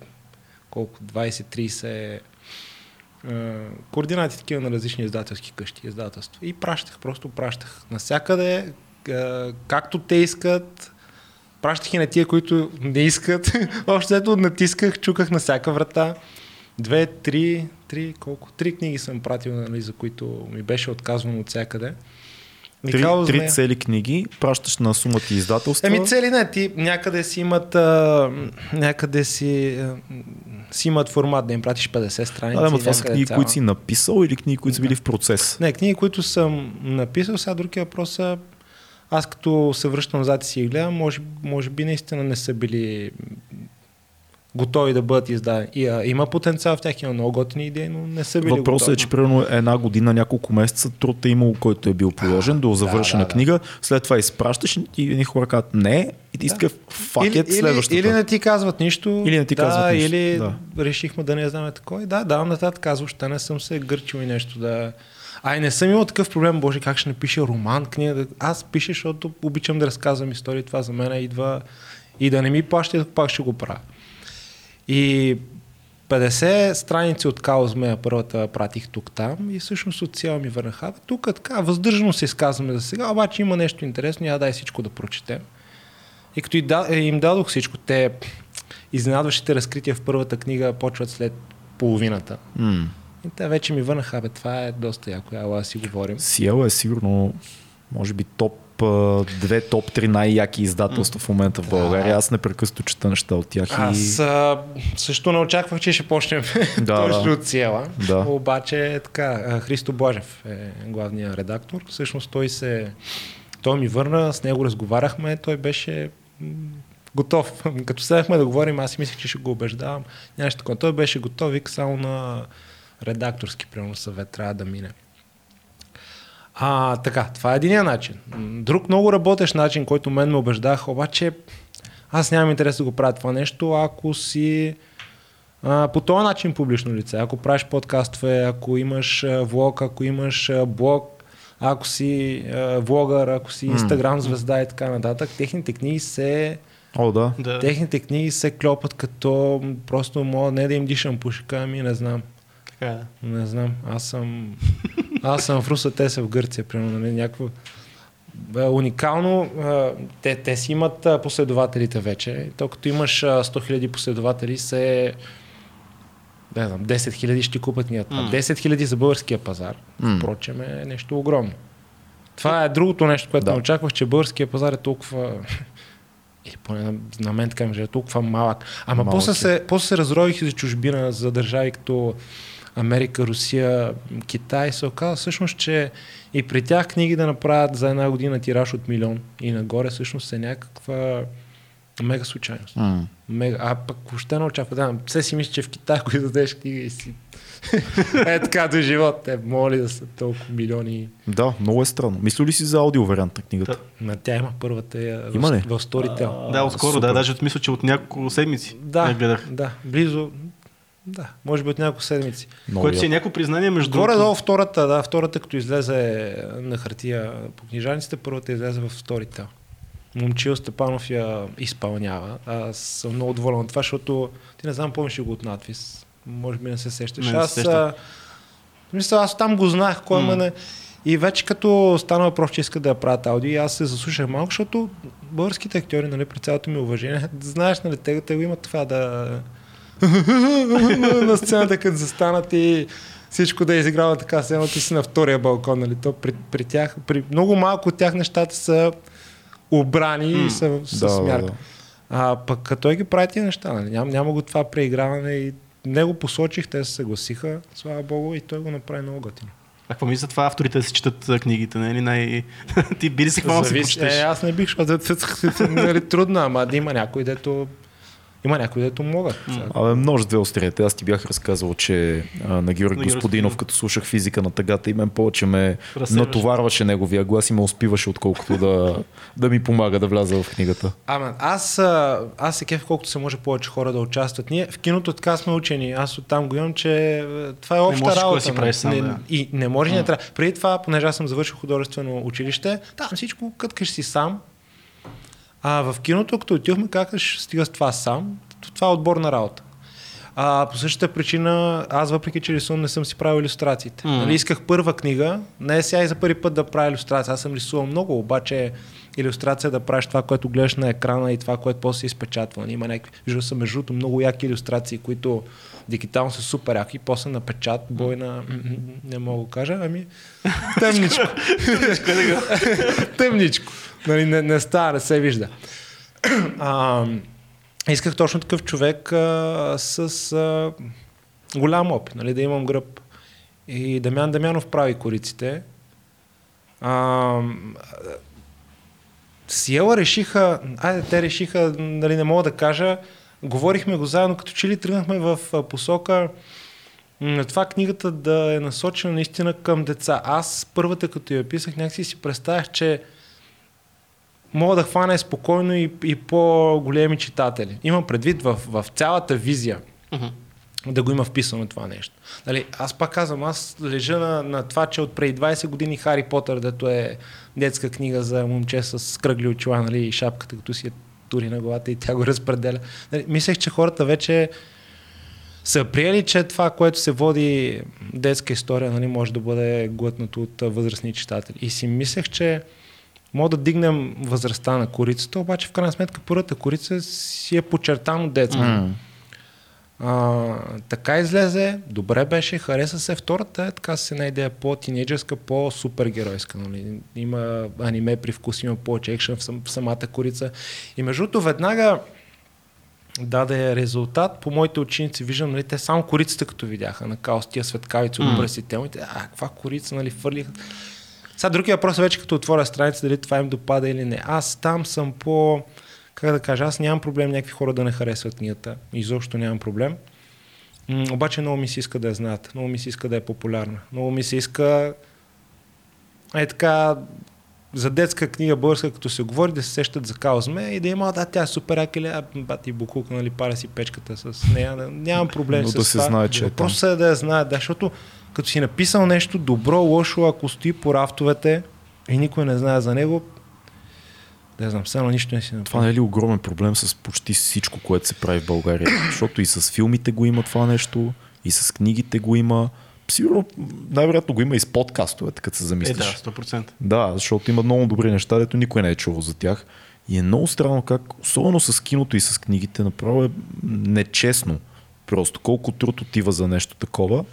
колко, 20-30 а, координати такива на различни издателски къщи, издателства. И пращах, просто пращах. Насякъде, а, както те искат, пращах и на тия, които не искат. Общо ето натисках, чуках на всяка врата. Две, три, три, колко? Три книги съм пратил, нали, за които ми беше отказвано от всякъде. Три, три цели книги, пращаш на сумата и издателства. Еми цели не, ти някъде си имат, а, някъде си, а, си имат формат да им пратиш 50 страници. Да, но това са книги, цяла. които си написал или книги, които са били в процес? Не, книги, които съм написал, сега другия въпрос е, аз като се връщам назад и си ги гледам, може, може би наистина не са били готови да бъдат издадени. И, а, има потенциал в тях, има много готини идеи, но не са били Въпросът е, готови. че примерно една година, няколко месеца труд е имал, който е бил положен до завършена да, да. книга, след това изпращаш и едни хора казват не и ти си такъв факет или, следващото. или, или не ти казват нищо. Или не ти да, казват нищо, Или да. решихме да не знаме такова. Да, давам нататък казвам, въобще не съм се гърчил и нещо да... Ай, не съм имал такъв проблем, боже, как ще напиша роман, книга. да- Аз пиша, защото обичам да разказвам истории. Това за мен идва и да не ми плаща, пак ще го правя. И 50 страници от Као Змея първата пратих тук-там и всъщност от цяла ми върнаха. Тук така, въздържано се изказваме за сега, обаче има нещо интересно, я дай всичко да прочетем. И като е, им дадох всичко, те изненадващите разкрития в първата книга почват след половината. М. И те вече ми върнаха, бе, това е доста яко, ела си говорим. Сиел е сигурно, може би топ две, топ 3 най-яки издателства в момента в България. Аз непрекъснато чета неща от тях. Аз а, също не очаквах, че ще почнем Да, точно от Сиела. Да. Обаче е така, Христо Блажев е главният редактор. Всъщност той се... Той ми върна, с него разговаряхме, той беше готов. Като седнахме да говорим, аз си мислех, че ще го убеждавам. Нямаше такова. Той беше готов, вика само на редакторски примерно съвет трябва да мине. А, така, това е единия начин. Друг много работещ начин, който мен ме убеждах, обаче аз нямам интерес да го правя това нещо, ако си а, по този начин публично лице. Ако правиш подкастове, ако имаш а, влог, ако имаш а, блог, ако си а, влогър, ако си инстаграм звезда и така нататък, техните книги се О, да. Да. техните книги се клепат като просто мога не да им дишам пушека, ами не знам. Така е. Не знам. Аз съм. Аз съм в Руса, те са в Гърция, примерно. Нали, някакво. Уникално. Те, те си имат последователите вече. То като имаш а, 100 000 последователи, се. Не знам, 10 000 ще купат книгата. М. 10 000 за българския пазар. М. Впрочем е нещо огромно. Това е другото нещо, което Да. не очаквах, че българския пазар е толкова или поне на, мен така ми е толкова малък. Ама Малък после е. се, после се разрових и за чужбина, за държави като Америка, Русия, Китай. Се оказа всъщност, че и при тях книги да направят за една година тираж от милион и нагоре всъщност е някаква мега случайност. М. Мега, а пък въобще не очаква. Да, все си мисля, че в Китай, ако издадеш книга и си... е така до живот. Те моли да са толкова милиони. Да, много е странно. Мисли ли си за аудио вариант на книгата? На тя има първата е Има ли? в, в Storytel. Да, отскоро, да, даже мисля, че от няколко седмици Да, я гледах. да, близо, да, може би от няколко седмици. Много Което си е някакво признание между Горе-долу втората, да, втората като излезе на хартия по книжаниците, първата излезе в Storytel. Момчил Степанов я изпълнява. Аз съм много доволен от това, защото ти не знам, помниш ли го от надвис. Може би не се сещаш. Не, се аз, сещам. а, мисля, аз там го знаех, кой м. мене. И вече като стана въпрос, че искат да я правят аудио, аз се заслушах малко, защото българските актьори, нали, при цялото ми уважение, знаеш, нали, те, те го имат това да на сцената, като застанат и всичко да изиграва така, сцената ти си на втория балкон, нали? То при, при тях, при много малко от тях нещата са обрани М. и са с Да, да, мярка. да. А пък като той ги прави тия неща, нали? Ням, няма го това преиграване и него посочих, те се съгласиха, слава богу, и той го направи много готино. А какво мисля това авторите да си четат книгите, не е ли най... Ти би ли си хванал да си прочетеш? Е, аз не бих, защото нали, трудно, ама да има някой, дето има някой, дето могат. Абе, множество две острията. Аз ти бях разказал, че а, на Георги Господинов, като слушах физика на тъгата, и мен повече ме Разсейваше. натоварваше неговия глас и ме успиваше, отколкото да, да ми помага да вляза в книгата. Ама аз, а, аз се кеф колкото се може повече хора да участват. Ние в киното така сме учени. Аз оттам го имам, че е, това е обща можеш работа. да си правиш сам, не, да. И не може, не трябва. Преди това, понеже аз съм завършил художествено училище, там всичко къткаш си сам. А в киното, като отидохме, как стига с това сам, това е отборна работа. А, по същата причина, аз въпреки, че рисувам, не съм си правил иллюстрациите. М. Нали, исках първа книга, не е сега и за първи път да правя иллюстрация. Аз съм рисувал много, обаче иллюстрация да правиш това, което гледаш на екрана и това, което после се изпечатва. Нали, Има някакви, виждал съм между другото много яки иллюстрации, които дигитално са супер яки, после на печат, бой на... не мога да кажа, ами тъмничко. тъмничко. Нали, не, не става, не се вижда. А, исках точно такъв човек а, с а, голям опит, нали, да имам гръб. И Дамян Дамянов прави кориците. А, Сиела решиха, айде те решиха, нали, не мога да кажа, говорихме го заедно, като че ли тръгнахме в посока на това книгата да е насочена наистина към деца. Аз първата, като я писах, някакси си представях, че мога да хвана спокойно и, и по-големи читатели. Имам предвид в, в цялата визия да го има вписано това нещо. Нали, аз пак казвам, аз лежа на, на това, че от преди 20 години Хари Потър, дето е детска книга за момче с кръгли очила нали, и шапката, като си я тури на главата и тя го разпределя. Нали, мислех, че хората вече са приели, че това, което се води детска история, нали, може да бъде глътнато от възрастни читатели. И си мислех, че мога да дигнем възрастта на корицата, обаче в крайна сметка първата корица си е подчертано детска. М. А, така излезе, добре беше, хареса се. Втората е така с една идея по-тинейджерска, по-супергеройска. Нали? Има аниме привкус, има повече екшен в, сам, в самата корица. И между другото, веднага даде резултат. По моите ученици виждам, нали, те само корицата като видяха на каос, тия светкавици от брасителните. А, каква корица, нали, фърлиха. Сега другия въпрос е вече като отворя страница, дали това им допада или не. Аз там съм по... Как да кажа, аз нямам проблем някакви хора да не харесват книгата. Изобщо нямам проблем. М- обаче много ми се иска да я знаят. Много ми се иска да е популярна. Много ми се иска е така за детска книга българска, като се говори, да се сещат за Каузме и да има, да, тя е супер акеле, а бати букук, нали, паря си печката с нея. Нямам проблем Но с да се това. знае, че е Въпросът е да я знаят, да, защото като си написал нещо добро, лошо, ако стои по рафтовете и никой не знае за него, да знам, само нищо не си Това написал. не е ли огромен проблем с почти всичко, което се прави в България? Защото и с филмите го има това нещо, и с книгите го има. Сигурно, най-вероятно го има и с подкастовете, като се Е, замислиш. да, 100%. Да, защото има много добри неща, дето никой не е чувал за тях. И е много странно как, особено с киното и с книгите, направо е нечестно. Просто колко труд отива за нещо такова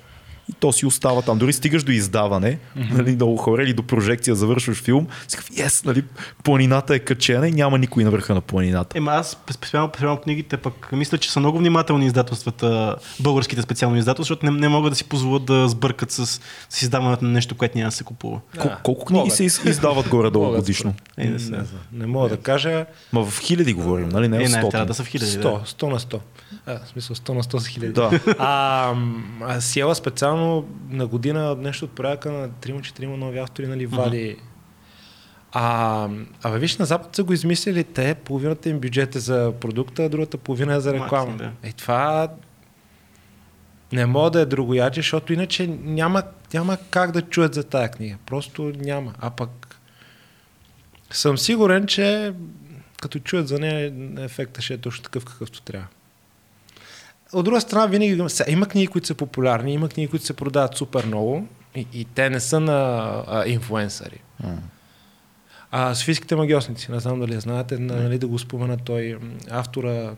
и то си остава там. Дори стигаш до издаване, mm-hmm. нали, много хора или до прожекция, завършваш филм, си казваш, yes, нали, планината е качена и няма никой на върха на планината. Ема аз специално, специално книгите пък мисля, че са много внимателни издателствата, българските специални издателства, защото не, не могат да си позволят да сбъркат с, с издаването на нещо, което няма да се купува. Кол- колко книги могат. се из- издават горе-долу годишно? Е, не, Не, не мога да кажа Ма в хиляди говорим, нали? Не е, не, трябва да са в хиляди. 100, Да. 100 на 100. А, в смисъл 100 на 100 са хиляди. Да. А, а Сиела специално на година нещо от порядъка на 3-4 нови автори нали, вади. А, а бе, виж, на Запад са го измислили те, половината им бюджет е за продукта, а другата половина е за реклама. Максим, да. И това не мога да е другояче, защото иначе няма, няма как да чуят за тая книга. Просто няма. А пък съм сигурен, че като чуят за нея, ефекта ще е точно такъв, какъвто трябва. От друга страна, винаги има- книги, които са популярни, има книги, които се продават супер много и, и те не са на а, инфлуенсъри. М. А, Софийските магиосници, не знам дали я знаете, нали да го спомена той, автора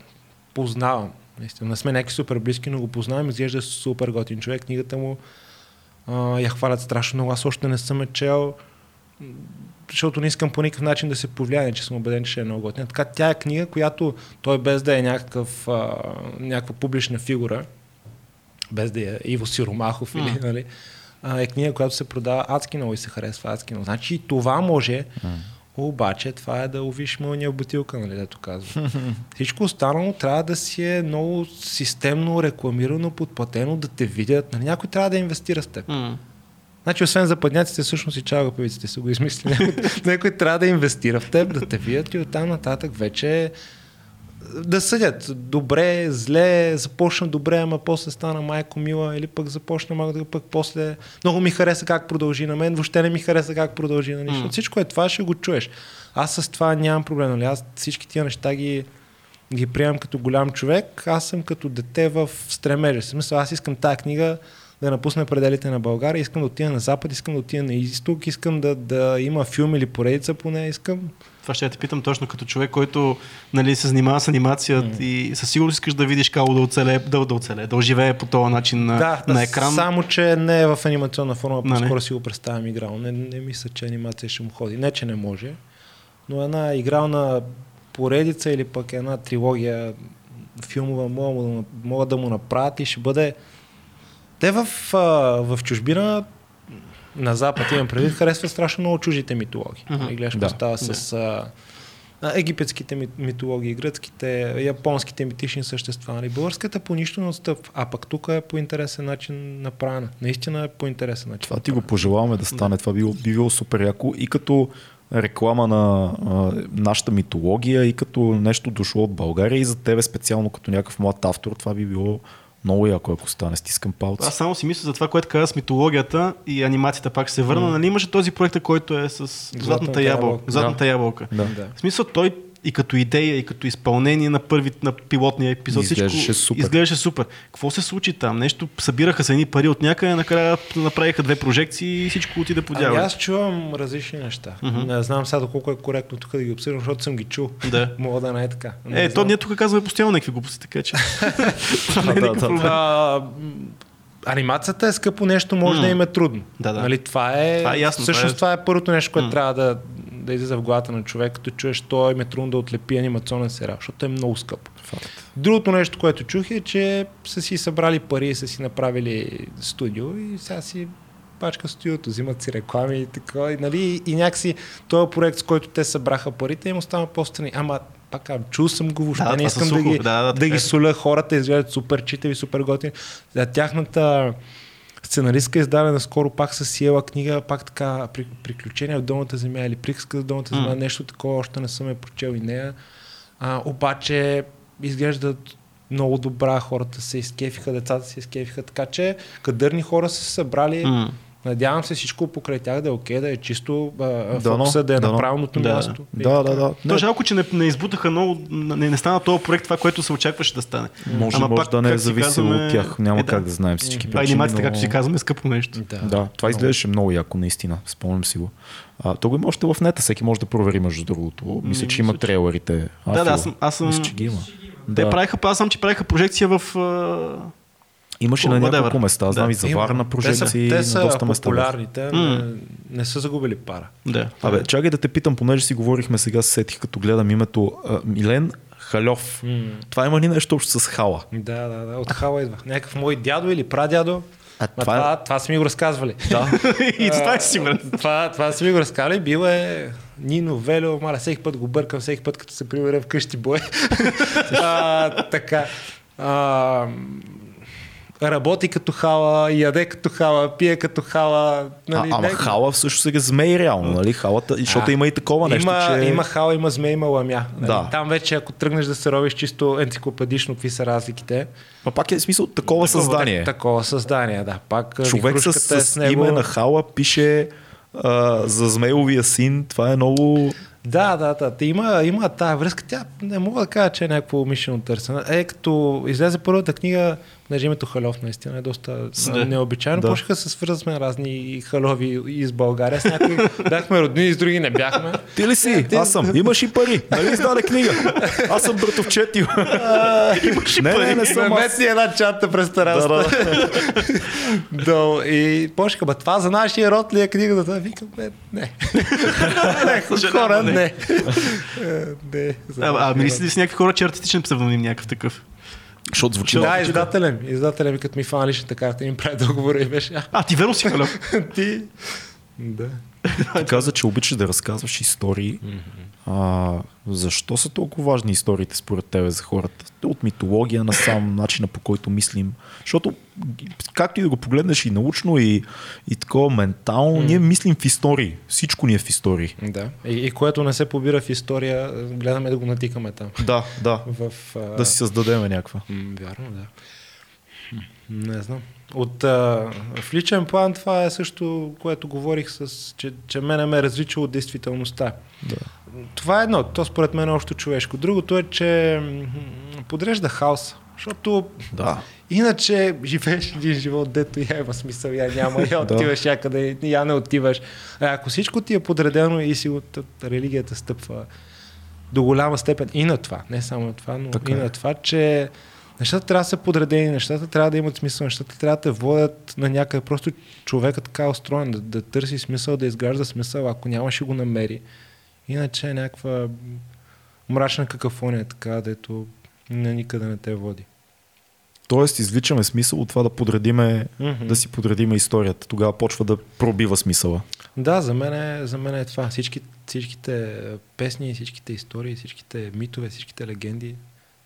познавам. Наистина, не сме някакви супер близки, но го познавам, изглежда супер готин човек. Книгата му а, я хвалят страшно много. Аз още не съм я чел, защото не искам по никакъв начин да се повлияе, че съм убеден, че ще е много готина. Така тя е книга, която той без да е някакъв, а, някаква публична фигура, без да е Иво Сиромахов или, М. нали, а, е книга, която се продава адски много и се харесва адски много. Значи и това може, обаче това е да увиш мълния в бутилка, нали, дето казва. Всичко останало трябва да си е много системно рекламирано, подплатено, да те видят. Нали, някой трябва да инвестира с теб. М. Значи, освен западняците, всъщност и чалгапевиците са го измислили. Някой, някой трябва да инвестира в теб, да те видят и оттам нататък вече да съдят. Добре, зле, започна добре, ама после стана майко мила, или пък започна малко да пък после... Много ми хареса как продължи на мен, въобще не ми хареса как продължи. Нали? М. Mm. Всичко е това, ще го чуеш. Аз с това нямам проблем. Нали? Аз всички тия неща ги, ги приемам като голям човек. Аз съм като дете в стремежа. Смисъл, аз искам тази книга да напусне пределите на България, искам да отида на Запад, искам да отида на Изток, искам да, да има филм или поредица поне, искам Това ще те питам точно като човек, който нали, се занимава с анимация mm. и със сигурност искаш да видиш Кало да оцелее, да, да оцелее, да оживее по този начин на, да, на екран. Само, че не е в анимационна форма, Нали? по-скоро си го представям играл. Не, не мисля, че анимация ще му ходи. Не, че не може, но една игрална поредица или пък една трилогия филмова му- могат да му направят и ще бъде... Те в, а, в чужбина на Запад имам предвид, харесват страшно много чужите митологии. Мгм. Mm-hmm. Гледаш Да. става с а, а, египетските ми- митологии, гръцките, японските митични същества. Нали? Българската по нищо не отстъпва, а пък тук е по интересен начин направена. Наистина е по интересен начин. Това ти го пожелаваме да стане. Това би, било- би било супер яко и като реклама на а, нашата митология и като нещо дошло от България и за тебе специално като някакъв млад автор. Това би било много яко, ако стане. Стискам палци. Аз само си мисля за това, което каза с митологията и анимацията пак се върна. Нали имаше този проект, който е с Златната, Златната ябълка. ябълка. Златната ябълка. Да. Да. В смисъл той и като идея, и като изпълнение на първи, на пилотния епизод. Изглеждаше всичко супер. изглеждаше супер. Какво се случи там? Нещо, събираха се едни пари от някъде, накрая направиха две прожекции и всичко отиде по Ами дявола. аз чувам различни неща. Не знам сега доколко е коректно тук да ги обсъдим, защото съм ги чул. Да. Мога да не е така. Не Е, то знам. ние тук казваме постоянно някакви глупости, така че. Това не е никакъв проблем. Анимацията е скъпо нещо, може да им е трудно. Да, да. Нали, това е, Това е ясно, Всъщност това това е първото нещо, което трябва да, да излиза в главата на човек, като чуеш, то им е трудно да отлепи анимационен сериал, защото е много скъпо. Другото нещо, което чух е, че са си събрали пари, са си направили студио и сега си пачка студиото, взимат си реклами и така. И, нали, и някакси този проект, с който те събраха парите, им остана по-страни. Ама пак казвам, чул съм го, въобще Да, не искам да ги, Да, да, да, ги е. соля. Хората изглеждат супер читави, супер готини. За тяхната сценаристка издадена скоро пак с Сиела книга, пак така при, приключения в долната земя или приказка за долната земя, М. нещо такова, още не съм е прочел и нея. А, обаче изглеждат много добра, хората се изкефиха, децата се изкефиха, така че кадърни хора са се събрали. М. Надявам се всичко покрай тях да е окей, да е чисто, а, Дано, фокуса да е дано. на правилното Да. място. Да, да, така. да. То е жалко, че не, не избутаха много, не, не стана този проект, това, което се очакваше да стане. Може, Ама може пак, да не е зависело казваме, от тях. Няма е, да. как да знаем всички причини. Анимацията, но- както си казваме, е скъпо нещо. Да. Да, това изглеждаше много яко, наистина. Спомням си го. А, то го има още в нета, всеки може да провери между другото. Мисля, че има трейлерите. Да, да, аз съм- аз съм- Мисля, че ги има. Те Да. правиха, аз съм, че правиха прожекция в... Имаше на няколко места. Знам Да. и за. Варна те прожекции са, те на доста места. бяха. популярни, те М. не, не са загубили пара. Да. Абе, чакай да те питам, понеже си говорихме сега, се сетих като гледам името а, Милен Халев. Това има ли нещо общо с Хала? Да, да, да, от Хала идва. Някакъв мой дядо или прадядо. А А това е- това, това са ми го разказвали. Да. и това е сигурен. това, това са ми го разказали. Бил е Нино, Вело, маля, всеки път го бъркам, всеки път като се прибера вкъщи бой. а, така. А, работи като хала, яде като хала, пие като хала. Нали, а, ама не- Хала всъщност сега змей реално, нали? Халата, защото А, има и такова нещо, има, че... има хала, има змей, има ламя. Нали? Да. Там вече, ако тръгнеш да се робиш чисто енциклопедично, какви са разликите. Ма пак е смисъл такова създание. Такова създание, да. Пак Човек с, е с него. име на Хала пише а, за змейловия син. Това е много... Да, да, да. Има, има тая връзка. Тя не мога да кажа, че е някакво умишлено търсене. Е, като излезе първата книга, понеже името Халев наистина е доста Да. необичайно, Да. да. почнаха да се свързваме разни халови из България. С някои бяхме роднини, с други не бяхме. Ти ли си? Аз съм. Имаш и пари. Нали издаде книга? Аз съм братовчетил. Имаш и не, не, пари. не съм Намет аз. си една чата през Да, тараста. да. Долу. И почнаха, бе, това за нашия род ли е книгата? Това викам, не, не. не, хора, не. не. Е, не. А, род. ли си някакви хора, че е артистичен псевдоним някакъв такъв? Защото звучи Да, много. издателен. Издателен ми, като ми фана личната карта, им прави договора и беше, А, ти верно си ти... Да. Ти каза, че обичаш да разказваш истории. А, защо са толкова важни историите според тебе за хората? От митология на сам начина по който мислим. Защото, както и да го погледнеш и научно, и, и такова ментално, ние мислим в истории. Всичко ни е в истории. Да. И, и което не се побира в история, гледаме да го натикаме там. Да, да. В, а... Да си създадем някаква. М, вярно, да. Не знам. От, а, в личен план това е също, което говорих, с, че, че мене ме е различило от действителността. Да. Това е едно, то според мен е общо човешко. Другото е, че подрежда хаос. Защото Да. Иначе живееш един живот, дето я има смисъл, я няма, я отиваш някъде, я не отиваш. А ако всичко ти е подредено и си от от религията стъпва до голяма степен и на това, не само на това, но Така и е. на това, че нещата трябва да са подредени, нещата трябва да имат смисъл, нещата трябва да те водят на някъде. Просто човекът така е устроен, да, да търси смисъл, да изгражда смисъл, ако няма ще го намери. Иначе е някаква мрачна какафония, така, дето на никъде не те води. Тоест, извличаме смисъл от това да подредиме, Мгм. да си подредиме историята. Тогава почва да пробива смисъла. Да, за мен е, за мен е това. Всички, всичките песни, всичките истории, всичките митове, всичките легенди.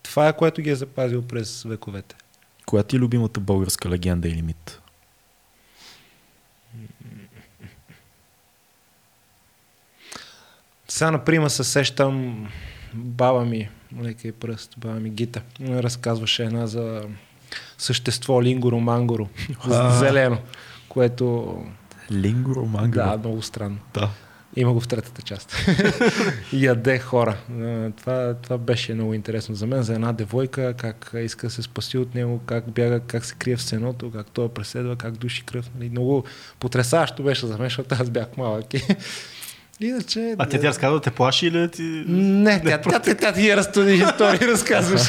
Това е което ги е запазил през вековете. Коя ти е любимата българска легенда или мит? Сега, например, се сещам баба ми, лека и пръст, баба ми Гита, разказваше една за същество А. зелено, което Лингуро, мангро. да, много странно. да. Има го в третата част. Яде хора. Това, това беше много интересно за мен, за една девойка, как иска да се спаси от него, как бяга, как се крие в сеното, как той преследва, как души кръв. Нали? Много потрясаващо беше за мен, защото аз бях малък. Иначе... А тя ти разказва да те плаши или ти... Не, тя, тя, тя, тя ти я разтуди истории, разказваш.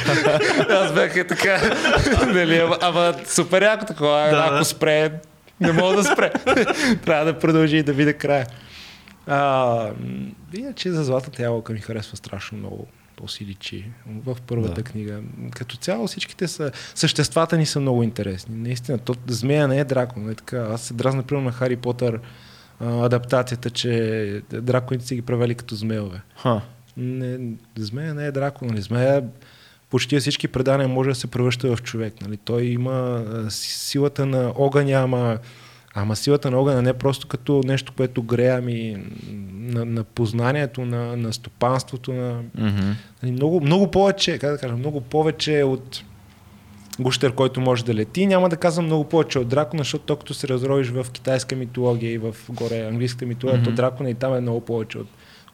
Аз бях е така, нали, ама, ама супер яко такова, Да, ако спре, не мога да спре. Трябва да продължи и да видя края. А, иначе за Златната ябълка ми харесва страшно много. То си личи в първата Да. книга. Като цяло всичките са, съществата ни са много интересни. Наистина, то, змея не е дракон. Е така. Аз се дразна, примерно, на Хари Потър а, адаптацията, че драконите си ги правили като змеове. Ха. Не, змея не е дракон, нали? Змея почти всички предания може да се превръща в човек. Нали? Той има силата на огъня, ама, ама силата на огъня не е просто като нещо, което грее, ами на, на познанието, на, на стопанството, на. Нали, много, много повече, как да кажа, много повече от гущер, който може да лети. Няма да казвам много повече от дракона, защото то като се разровиш в китайска митология и в горе английска митология, Мгм. то дракона и там е много повече от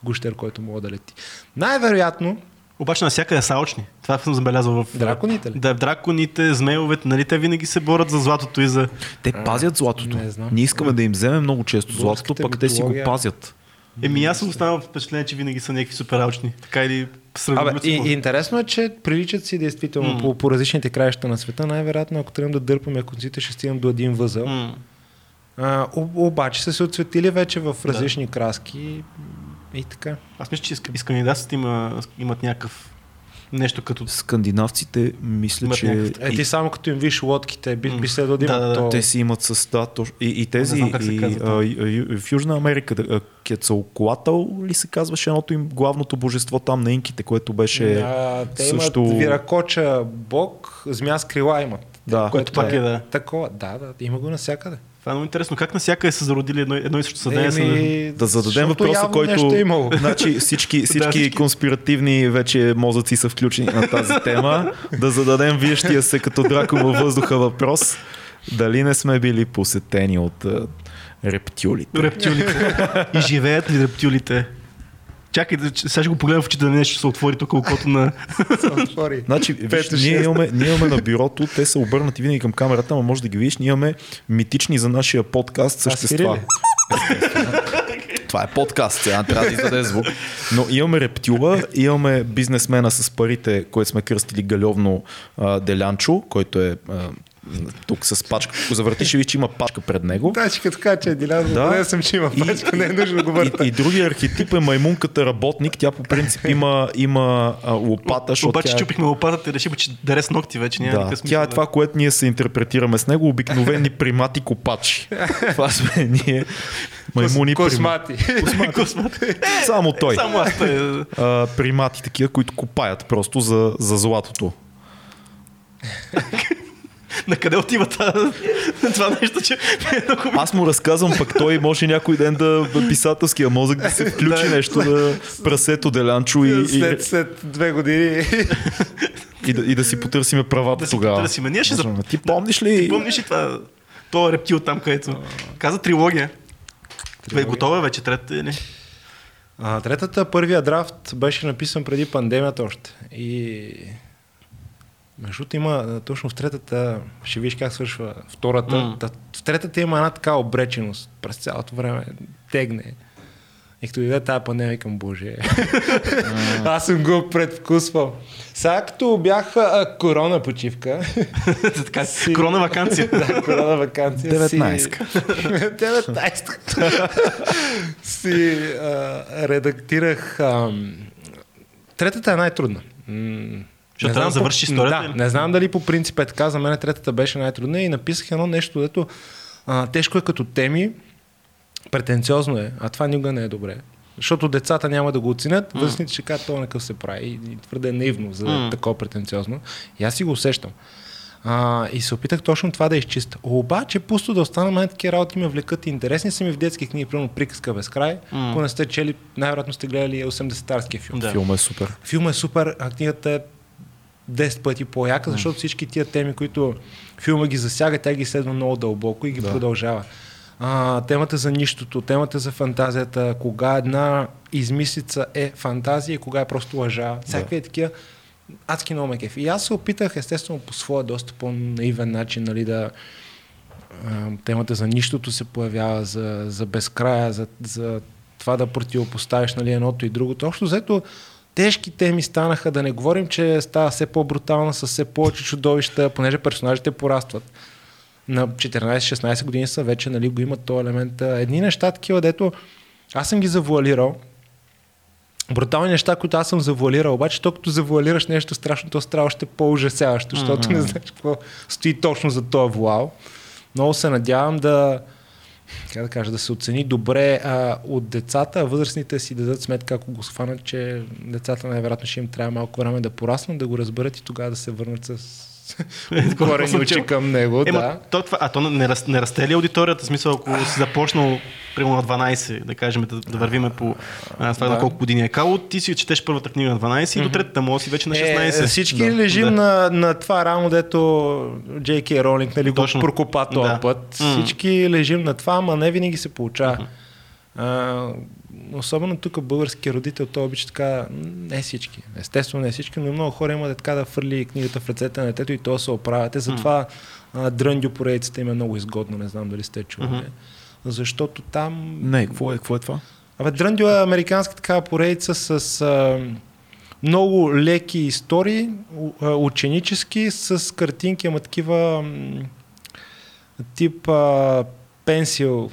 гущер, който може да лети. Най-вероятно, Обаче навсякъде са алчни. Това съм забелязал в... драконите ли? Да, драконите, змеевете, нали, те винаги се борят за златото и за... Те пазят златото. не знам. Ние искаме да им вземем много често златото, Българската пък те си го пазят. Еми аз съм останал впечатление, че винаги са някакви супер алчни. Така или. Абе, и, и интересно е, че приличат си действително М. по, по различните краища на света. Най-вероятно, ако тръгнем да дърпаме конците, ще стигнем до един възъл. М. А, об- обаче са се отцветили вече в различни краски и така. Аз мисля, че и скандинавците има, имат някакъв нещо като... Скандинавците, мисля, Имат че някакъв- Е, и, ти само като им виж лодките, би, би следвало да Да, да, да. то. те си имат с да, точно. И, и тези, знам и, казва а, ю- ю- в Южна Америка, да, Кецалкуатъл ли се казваше едното им главното божество там на инките, което беше... А, те също- имат виракоча бог, змия с крила имат. Да. Което пак е, да. Такова, да, да, има го навсякъде. Това е много интересно. Как навсякъде са зародили едно, едно и също съдение? Еми, Да зададем въпроса, който... Е имало. Значи всички, всички конспиративни вече мозъци са включени на тази тема. Да зададем виещия се като драко във въздуха въпрос. Дали не сме били посетени от а, рептюлите? Рептюлите. и живеят ли рептюлите? Чакай, сега ще го погледам в очите да нещо ще се отвори тук окото на... Отвори. Значи, виж, ние, имаме, ние имаме на бюрото, те са обърнати винаги към камерата, но може да ги видиш, ние имаме митични за нашия подкаст същества. Това е подкаст, сега трябва да издаде звук. Но имаме рептюла, имаме бизнесмена с парите, който сме кръстили галевно Делянчо, който е тук с пачка. Ако завъртиш, видиш, че има пачка пред него. Да, че като е Дилян, Да. да. не съм, че има И- пачка, не е нужно да го върта. И, и другия архетип е маймунката работник. Тя по принцип има, има а, лопата, Обаче тя е чупихме лопатата и решихме, че дере с ногти вече няма Да, никакъв смисъл. тя е това, което ние се интерпретираме с него, обикновени примати копачи. това сме ние. Маймуни Космати. Космат. Примати. Само той. Само аз той. А, примати такива, които копаят просто за, за златото. На къде отива това, това нещо, че е много Аз му разказвам, пък той може някой ден да писателския мозък да се включи Да. нещо да прасето Делянчо и, След, след две години. и, да, и да си потърсиме правата да си тогава. потърсим. Ние ще за... Кажем, Ти помниш ли? Ти помниш ли това? Това рептил там, където каза трилогия. Бе, готова е вече третата или? А, третата, първия драфт беше написан преди пандемията още. И между другото има, а, точно в третата, ще видиш как свършва втората. М. Та, в третата има една така обреченост през цялото време. Тегне. И като дойде тази пандемия към Боже. Аз съм го предвкусвал. Сега като бях а, корона почивка, така, Си- корона вакансия. да, корона вакансия. 19-ка. Си... 19 си а, редактирах. ам, Третата е най-трудна. Защото не трябва да по- историята, Да, не знам дали по принцип е така. За мен третата беше най-трудна и написах едно нещо, дето а, тежко е като теми, претенциозно е, а това никога не е добре. Защото децата няма да го оценят, М. възрастните ще кажат, това какъв се прави и и твърде наивно за такова претенциозно. И аз си го усещам. А, и се опитах точно това да изчиста. Обаче, пусто да остана, мен такива работи ме влекат и интересни са ми в детски книги, примерно Приказка без край. Ако не сте чели, най-вероятно сте гледали 80-тарския филм. Да. Филма е супер. Филмът е супер, а книгата е 10 пъти по-яка, защото всички тия теми, които филма ги засяга, тя ги изследва много дълбоко и ги Да. продължава. а, темата за нищото, темата за фантазията, кога една измислица е фантазия и кога е просто лъжа. Всякакви е такива адски много ме кеф. И аз се опитах, естествено, по своя доста по-наивен начин, нали, да а, темата за нищото се появява, за, за безкрая, за, за това да противопоставиш нали, едното и другото. Общо взето, тежки теми станаха, да не говорим, че става все по-брутална, с все повече чудовища, понеже персонажите порастват. На 14-16 години са вече, нали, го имат този елемент. Едни неща такива, дето аз съм ги завуалирал, брутални неща, които аз съм завуалирал, обаче то като завуалираш нещо страшно, то става още по-ужасяващо, защото mm-hmm. не знаеш какво стои точно за този вуал. Много се надявам да, как да кажа, да се оцени добре а, от децата, възрастните си дадат сметка, ако го схванат, че децата най-вероятно ще им трябва малко време да пораснат, да го разберат и тогава да се върнат с отворени очи към него. Ема, да. то, това, а то не, раз, не расте ли аудиторията? В смисъл, ако си започнал примерно на 12, да кажем, да, да вървиме по а, това да. на колко години е кало, ти си четеш първата книга на 12 mm-hmm. и до третата може си вече на 16. Е, всички да. лежим да. На, на това рамо, дето Джейки Ролинг нали, го прокопа този да. път. Mm-hmm. Всички лежим на това, ама не винаги се получава. Mm-hmm. А, особено тук български родител, той обича така, не всички, естествено не всички, но много хора имат така да фърли книгата в ръцете на детето и то се оправяте. Затова mm. дръндю поредицата им е много изгодно, не знам дали сте чували. Mm-hmm. Защото там... Не, какво е, какво е това? Абе, Дръндю е американска такава поредица с а, много леки истории, ученически, с картинки, ама такива тип а, пенсил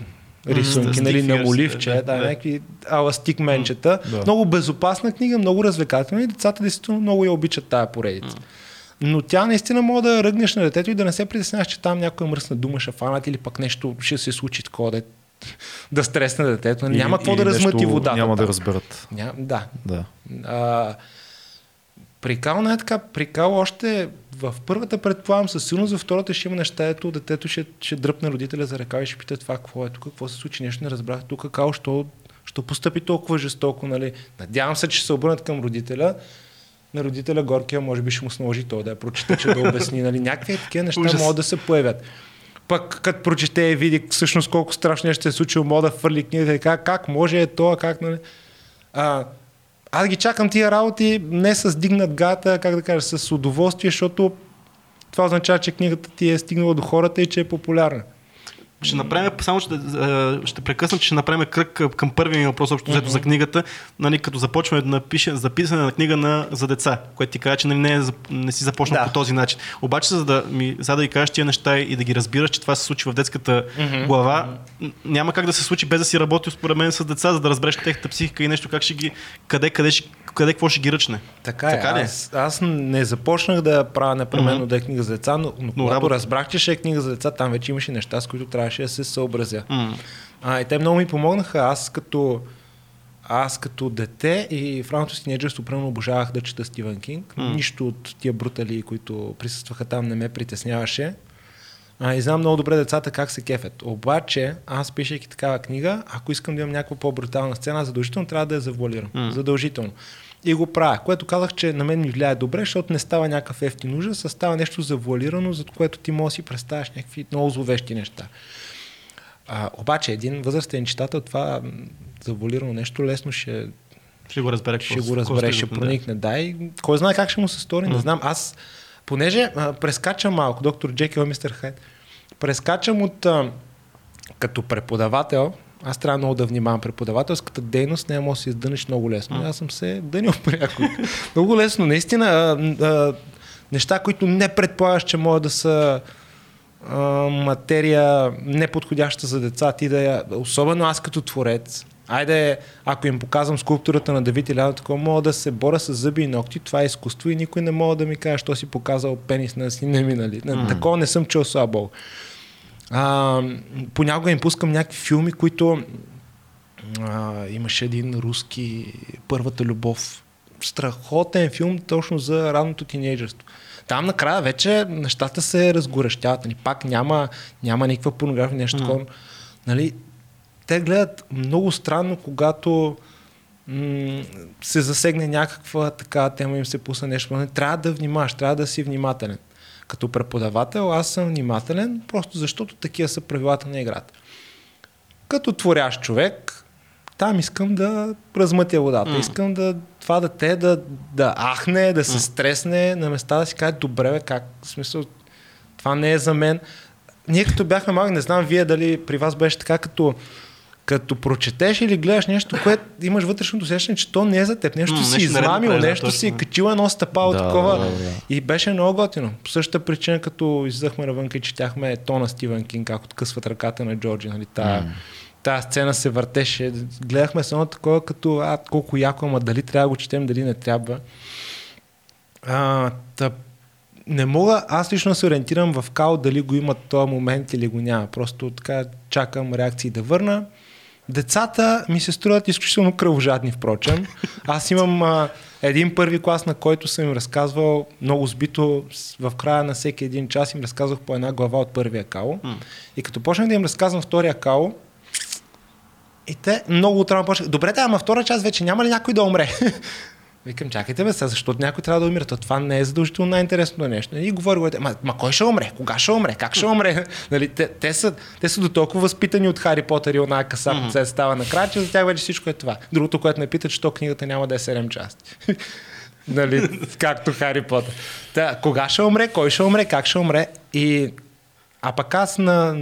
рисунки, нали, на моливче, да, да, да, някакви аластик менчета. Mm, да. Много безопасна книга, много развлекателна и децата действително много я обичат тая поредица. Но тя наистина може да ръгнеш на детето и да не се притесняваш, че там някоя мръсна дума ще фанат или пък нещо ще се случи такова, да, да стресне детето. Или, няма какво да размъти водата. Няма да разберат. Ня, да. да. А, Прикал не е така. Прикал още в първата предполагам със сигурност, във втората ще има неща, ето детето ще, ще дръпне родителя за ръка и ще пита това какво е тук, какво се случи, нещо не разбрах тук, као, що, що постъпи толкова жестоко, нали. Надявам се, че се обърнат към родителя. На родителя Горкия може би ще му сложи то да я прочете, че да обясни, нали. Някакви такива неща Ужас. могат да се появят. Пък като прочете и види всъщност колко страшно ще се е случило, мога да фърли книгата и как, как може е това, как, нали. А, аз ги чакам тия работи не с дигнат гата, как да кажа, с удоволствие, защото това означава, че книгата ти е стигнала до хората и че е популярна. Ще направим, само ще, ще прекъсна, че ще направим кръг към първия ми въпрос, общо взето mm-hmm. за книгата. Нали, като започваме да напишем записане на книга на, за деца, което ти казва, че нали, не, е, не си започнал да. по този начин. Обаче, за да, ми, за да ви кажеш тия неща и да ги разбираш, че това се случи в детската mm-hmm. глава, няма как да се случи без да си работил според мен с деца, за да разбереш техната психика и нещо, как ще ги, къде, къде, ще, къде какво ще ги ръчне. Така, е. така е. Аз, аз не започнах да правя непременно mm-hmm. да е книга за деца, но, но, но когато работа... разбрах, че ще е книга за деца, там вече имаше неща, с които трябваше да се съобразя. Mm. А, и те много ми помогнаха. Аз като, аз като дете и в ранното си тинейджерство примерно обожавах да чета Стивен Кинг. Mm. Нищо от тия брутали, които присъстваха там, не ме притесняваше. А, и знам много добре децата как се кефят. Обаче, аз пишейки такава книга, ако искам да имам някаква по-брутална сцена, задължително трябва да я завуалирам. Mm. Задължително. И го правя, което казах, че на мен ми влияе добре, защото не става някакъв ефтин ужас, а става нещо завуалирано, за което ти можеш да си представяш някакви много зловещи неща. А, обаче един възрастен читател това заволирано нещо лесно ще ще го разбере. Ще го разбере, ще проникне. Да. и кой знае как ще му се стори, не знам. Аз, понеже а, прескачам малко, доктор Джекил и мистер Хайд, прескачам от а, като преподавател, аз трябва много да внимавам. Преподавателската дейност не може да се издъниш много лесно. Аз съм се дънил пряко. много лесно. Наистина, а, а, неща, които не предполагаш, че могат да са а, материя неподходяща за деца, ти да я, особено аз като творец, Айде, ако им показвам скулптурата на Давид Иляна, такова мога да се боря с зъби и ногти, това е изкуство и никой не мога да ми каже, що си показал пенис на сина ми, нали? Mm-hmm. Такова не съм чул слабо. А, понякога им пускам някакви филми, които а, имаше един руски Първата любов. Страхотен филм точно за ранното тинейджерство. Там накрая вече нещата се разгорещяват. Нали? Пак няма, няма никаква порнография, нещо такова. Mm. Нали? Те гледат много странно, когато м- се засегне някаква така тема, им се пусне нещо. Нали? Трябва да внимаваш, трябва да си внимателен. Като преподавател аз съм внимателен, просто защото такива са правилата на играта. като творящ човек, там искам да размътя водата. Mm. Искам да това дете да, да ахне, да се стресне, на места да си каже, добре, бе, как, в смисъл, това не е за мен. Ние като бяхме малки, не знам вие дали при вас беше така, като като прочетеш или гледаш нещо, което имаш вътрешното усещане, че то не е за теб. Нещо си нещо измамил, наредно, нещо точно. си качил едно стъпало Да, такова. да, да, да. И беше много готино. По същата причина, като излизахме навънка и четяхме то на Стивен Кинг, как откъсват ръката на Джорджи. Нали, тая, М. тая сцена се въртеше. Гледахме се едно такова, като а, колко яко, ама дали трябва да го четем, дали не трябва. А, та, не мога, аз лично да се ориентирам в као дали го има този момент или го няма. Просто така чакам реакции да върна. Децата ми се струват изключително кръвожадни, впрочем. Аз имам а, един първи клас, на който съм им разказвал много сбито в края на всеки един час им разказвах по една глава от първия као. М. И като почнах да им разказвам втория као, и те много отрано почнаха. Добре, да, ама втора част вече няма ли някой да умре? Викам, чакайте бе, сега, защото някой трябва да умира. То това не е задължително най-интересното нещо. И говори, говорите, ма, ма кой ще умре? Кога ще умре? Как ще умре? нали, те, те, са, те са до толкова възпитани от Хари Потър и оная къса, mm-hmm. се става накрая, че за тях вече всичко е това. Другото, което ме питат, че то книгата няма да е 7 части. нали, както Хари Потър. Та, кога ще умре? Кой ще умре? Как ще умре? И а пък аз на,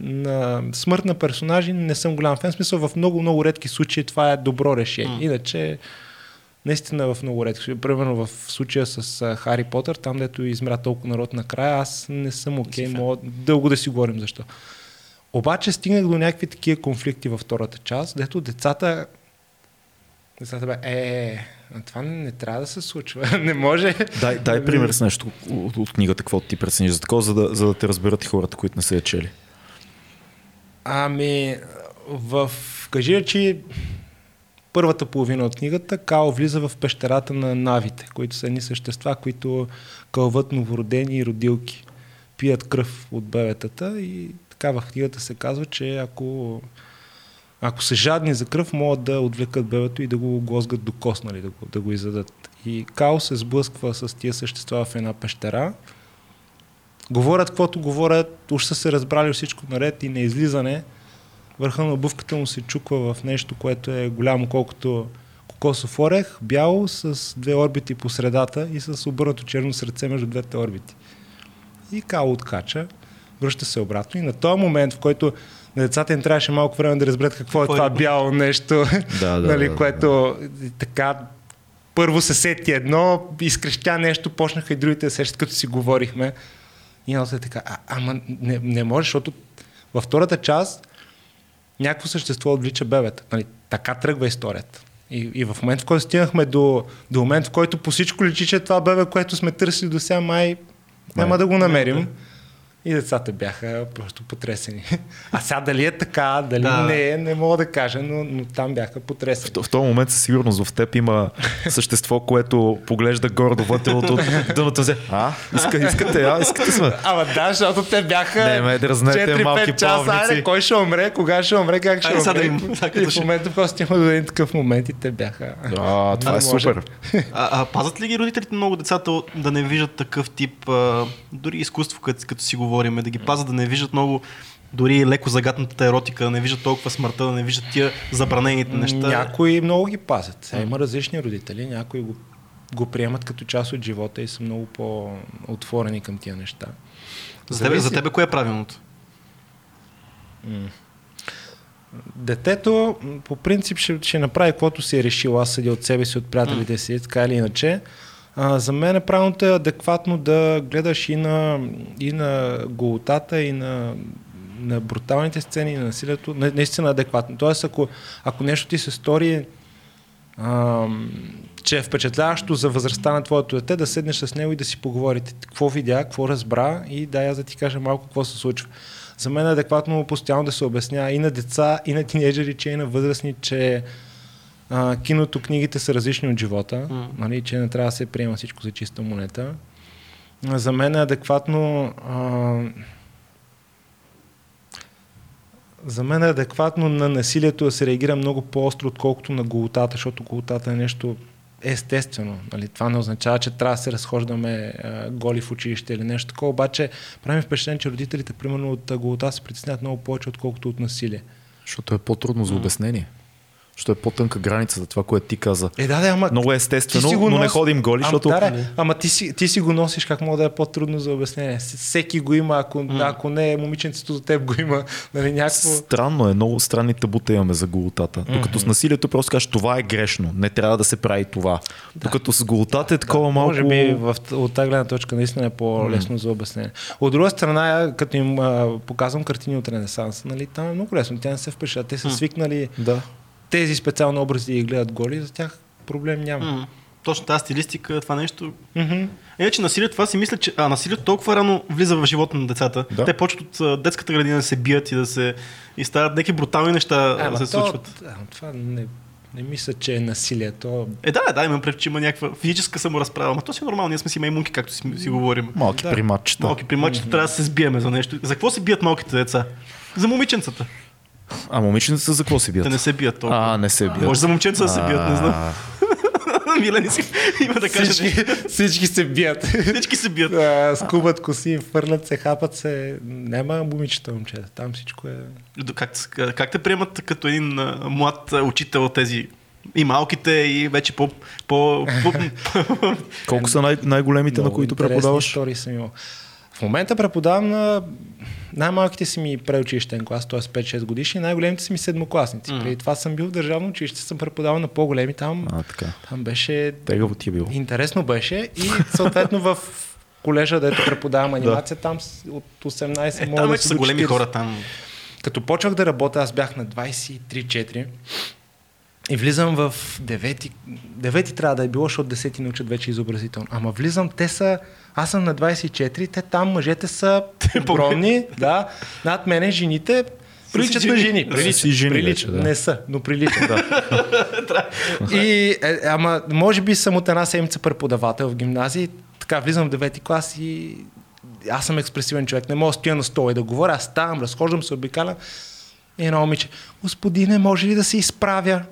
на смърт на персонажи не съм голям фен. В смисъл в много, много редки случаи това е добро решение. М. Иначе, наистина в много редки случаи. Примерно в случая с Хари Потър, там дето измря толкова народ накрая, аз не съм окей. Okay, мога дълго да си говорим защо. Обаче стигнах до някакви такива конфликти във втората част, дето децата Децата бе, е, а това не, не трябва да се случва. не може. Дай, дай пример с нещо от, от книгата, какво ти прецениш за такова, за да, за да те разберат и хората, които не са я чели. Ами, в... Кажи, че първата половина от книгата Као влиза в пещерата на навите, които са едни същества, които кълват новородени и родилки. Пият кръв от бебетата и така в книгата се казва, че ако, ако са жадни за кръв, могат да отвлекат бебето и да го глозгат до кост, нали, да, го, да го изядат. И Као се сблъсква с тия същества в една пещера. Говорят каквото говорят, уж са се разбрали всичко наред и на излизане върха на обувката му се чуква в нещо, което е голямо колкото кокосов орех, бяло, с две орбити по средата и с обърнато черно сърце между двете орбити. И Као откача, връща се обратно и на този момент, в който на децата им трябваше малко време да разберат какво е Кой- това бяло нещо, Да, да, нали, да, което така първо се сети едно, изкрещя нещо, почнаха и другите да сещат, като си говорихме. И едното е така, а, ама не, не може, защото във втората част някакво същество отвлича бебета. Нали, така тръгва историята. И, и в момент, в който стигнахме до, до момент, в който по всичко личи, че това бебе, което сме търсили до сега, май няма да го намерим. Да. И децата бяха просто потресени. А сега дали е така, дали Да. не е, не мога да кажа, но, но там бяха потресени. В, в този момент със сигурност в теб има същество, което поглежда гордо вътре от от дъното. А, иска, искате, а, искате сме. Ама да, защото те бяха Не, ме дразнете, 4-5 малки часа. плавници. Айде, кой ще умре, кога ще умре, как ще Айде умре. да им- и в момента просто до един такъв момент и те бяха... А, това е може. супер. А, а пазят ли ги родителите много децата да не виждат такъв тип, а, дори изкуство, като, като си говорим, да ги пазят да не виждат много дори леко загатната еротика, да не виждат толкова смъртта, да не виждат тия забранените неща. Някои много ги пазят. Сега има различни родители, някои го, го приемат като част от живота и са много по-отворени към тия неща. За тебе, за тебе кое е правилното? Детето по принцип ще, ще направи каквото си е решил. Аз съдя от себе си, от приятелите си, така или иначе. А, за мен е правилното е адекватно да гледаш и на, и на голотата, и на, на бруталните сцени, на насилието. На- Наистина адекватно. Тоест, ако, ако нещо ти се стори ам, че е впечатляващо за възрастта на твоето дете, да седнеш с него и да си поговорите. Какво видя, какво разбра и да аз да ти кажа малко какво се случва. За мен е адекватно постоянно да се обяснява и на деца, и на тинейджери, че и на възрастни, че а, киното, книгите са различни от живота, М. нали, че не трябва да се приема всичко за чиста монета. За мен е адекватно а, за мен е адекватно на насилието да се реагира много по-остро, отколкото на голотата, защото голотата е нещо естествено. Нали? Това не означава, че трябва да се разхождаме а, голи в училище или нещо такова, обаче правим впечатление, че родителите, примерно от голота, се притесняват много повече, отколкото от насилие. Защото е по-трудно за обяснение. Защото е по-тънка границата, това, което ти каза. Е, да, да, ама... Много естествено, но не носи- ходим голи, Ама, защото... Да, да, ама ти си, ти си го носиш, как мога да е по-трудно за обяснение. Всеки го има, ако, ако не момиченцето за теб го има, нали, някакво... Странно е, много странни табута имаме за голотата. Докато с насилието просто кажеш, това е грешно, не трябва да се прави това. Докато с голотата е такова малко... Може би в, от тази гледна точка наистина е по-лесно за обяснение. От друга страна, като им а, показвам картини от Ренесанса, нали, там е много лесно. Тя не се впечатля. Те са свикнали Да. Тези специални образи да ги гледат голи, за тях проблем няма. М, Точно тази стилистика, това нещо. Мгм. Иначе насилието, това си мисля, че а, насилието толкова рано влиза в живота на децата. Да. Те почват от а, детската градина да се бият и да се и стават някакви брутални неща Ама да се то, случват. а, това не, не мисля, че е насилие. То... Е, да, да, имам пред, че има някаква физическа саморазправа. Ама то си е нормално, ние сме си маймунки, както си, си говорим. Малки Да. приматчета. Малки примачета трябва да се сбиеме за нещо. За какво се бият малките деца? За момиченцата. А момиченцата за какво се бият? Те не се бият толкова. А, не се бият. Може за момченца да се бият, не знам. Милен си има да каже. Всички, всички се бият. Всички се бият. А, скубат коси, фърлят се, хапат се. Няма момичета, момчета. Там всичко е... Как, как те приемат като един млад учител тези и малките, и вече по... по, по Колко са най- най-големите, на Много които интересни преподаваш? Истории съм имал. В момента преподавам на най-малките си ми преучилищен клас, т.е. 5-6 годишни, най-големите са ми седмокласници. М. Преди това съм бил в държавно училище, съм преподавал на по-големи там. А, така. Там беше Тегаво ти е било. интересно беше и съответно в колежа, дето преподавам анимация, там от 18 е, мога там да вече си са големи 40. хора там. Като почвах да работя, аз бях на 23-4 и влизам в 9 9 трябва да е било, защото 10 ни учат вече изобразително. Ама влизам, те са, аз съм на 24, те там мъжете са огромни, да, над мене жените приличат на жени. Приличат, си жени приличат. вече, да. Не са, но приличат. Да. и, е, ама, може би съм от една седмица преподавател в гимназии, така влизам в 9 клас и аз съм експресивен човек, не мога да стоя на стола и да говоря, аз ставам, разхождам се, обикалям. И едно момиче, господине, може ли да се изправя?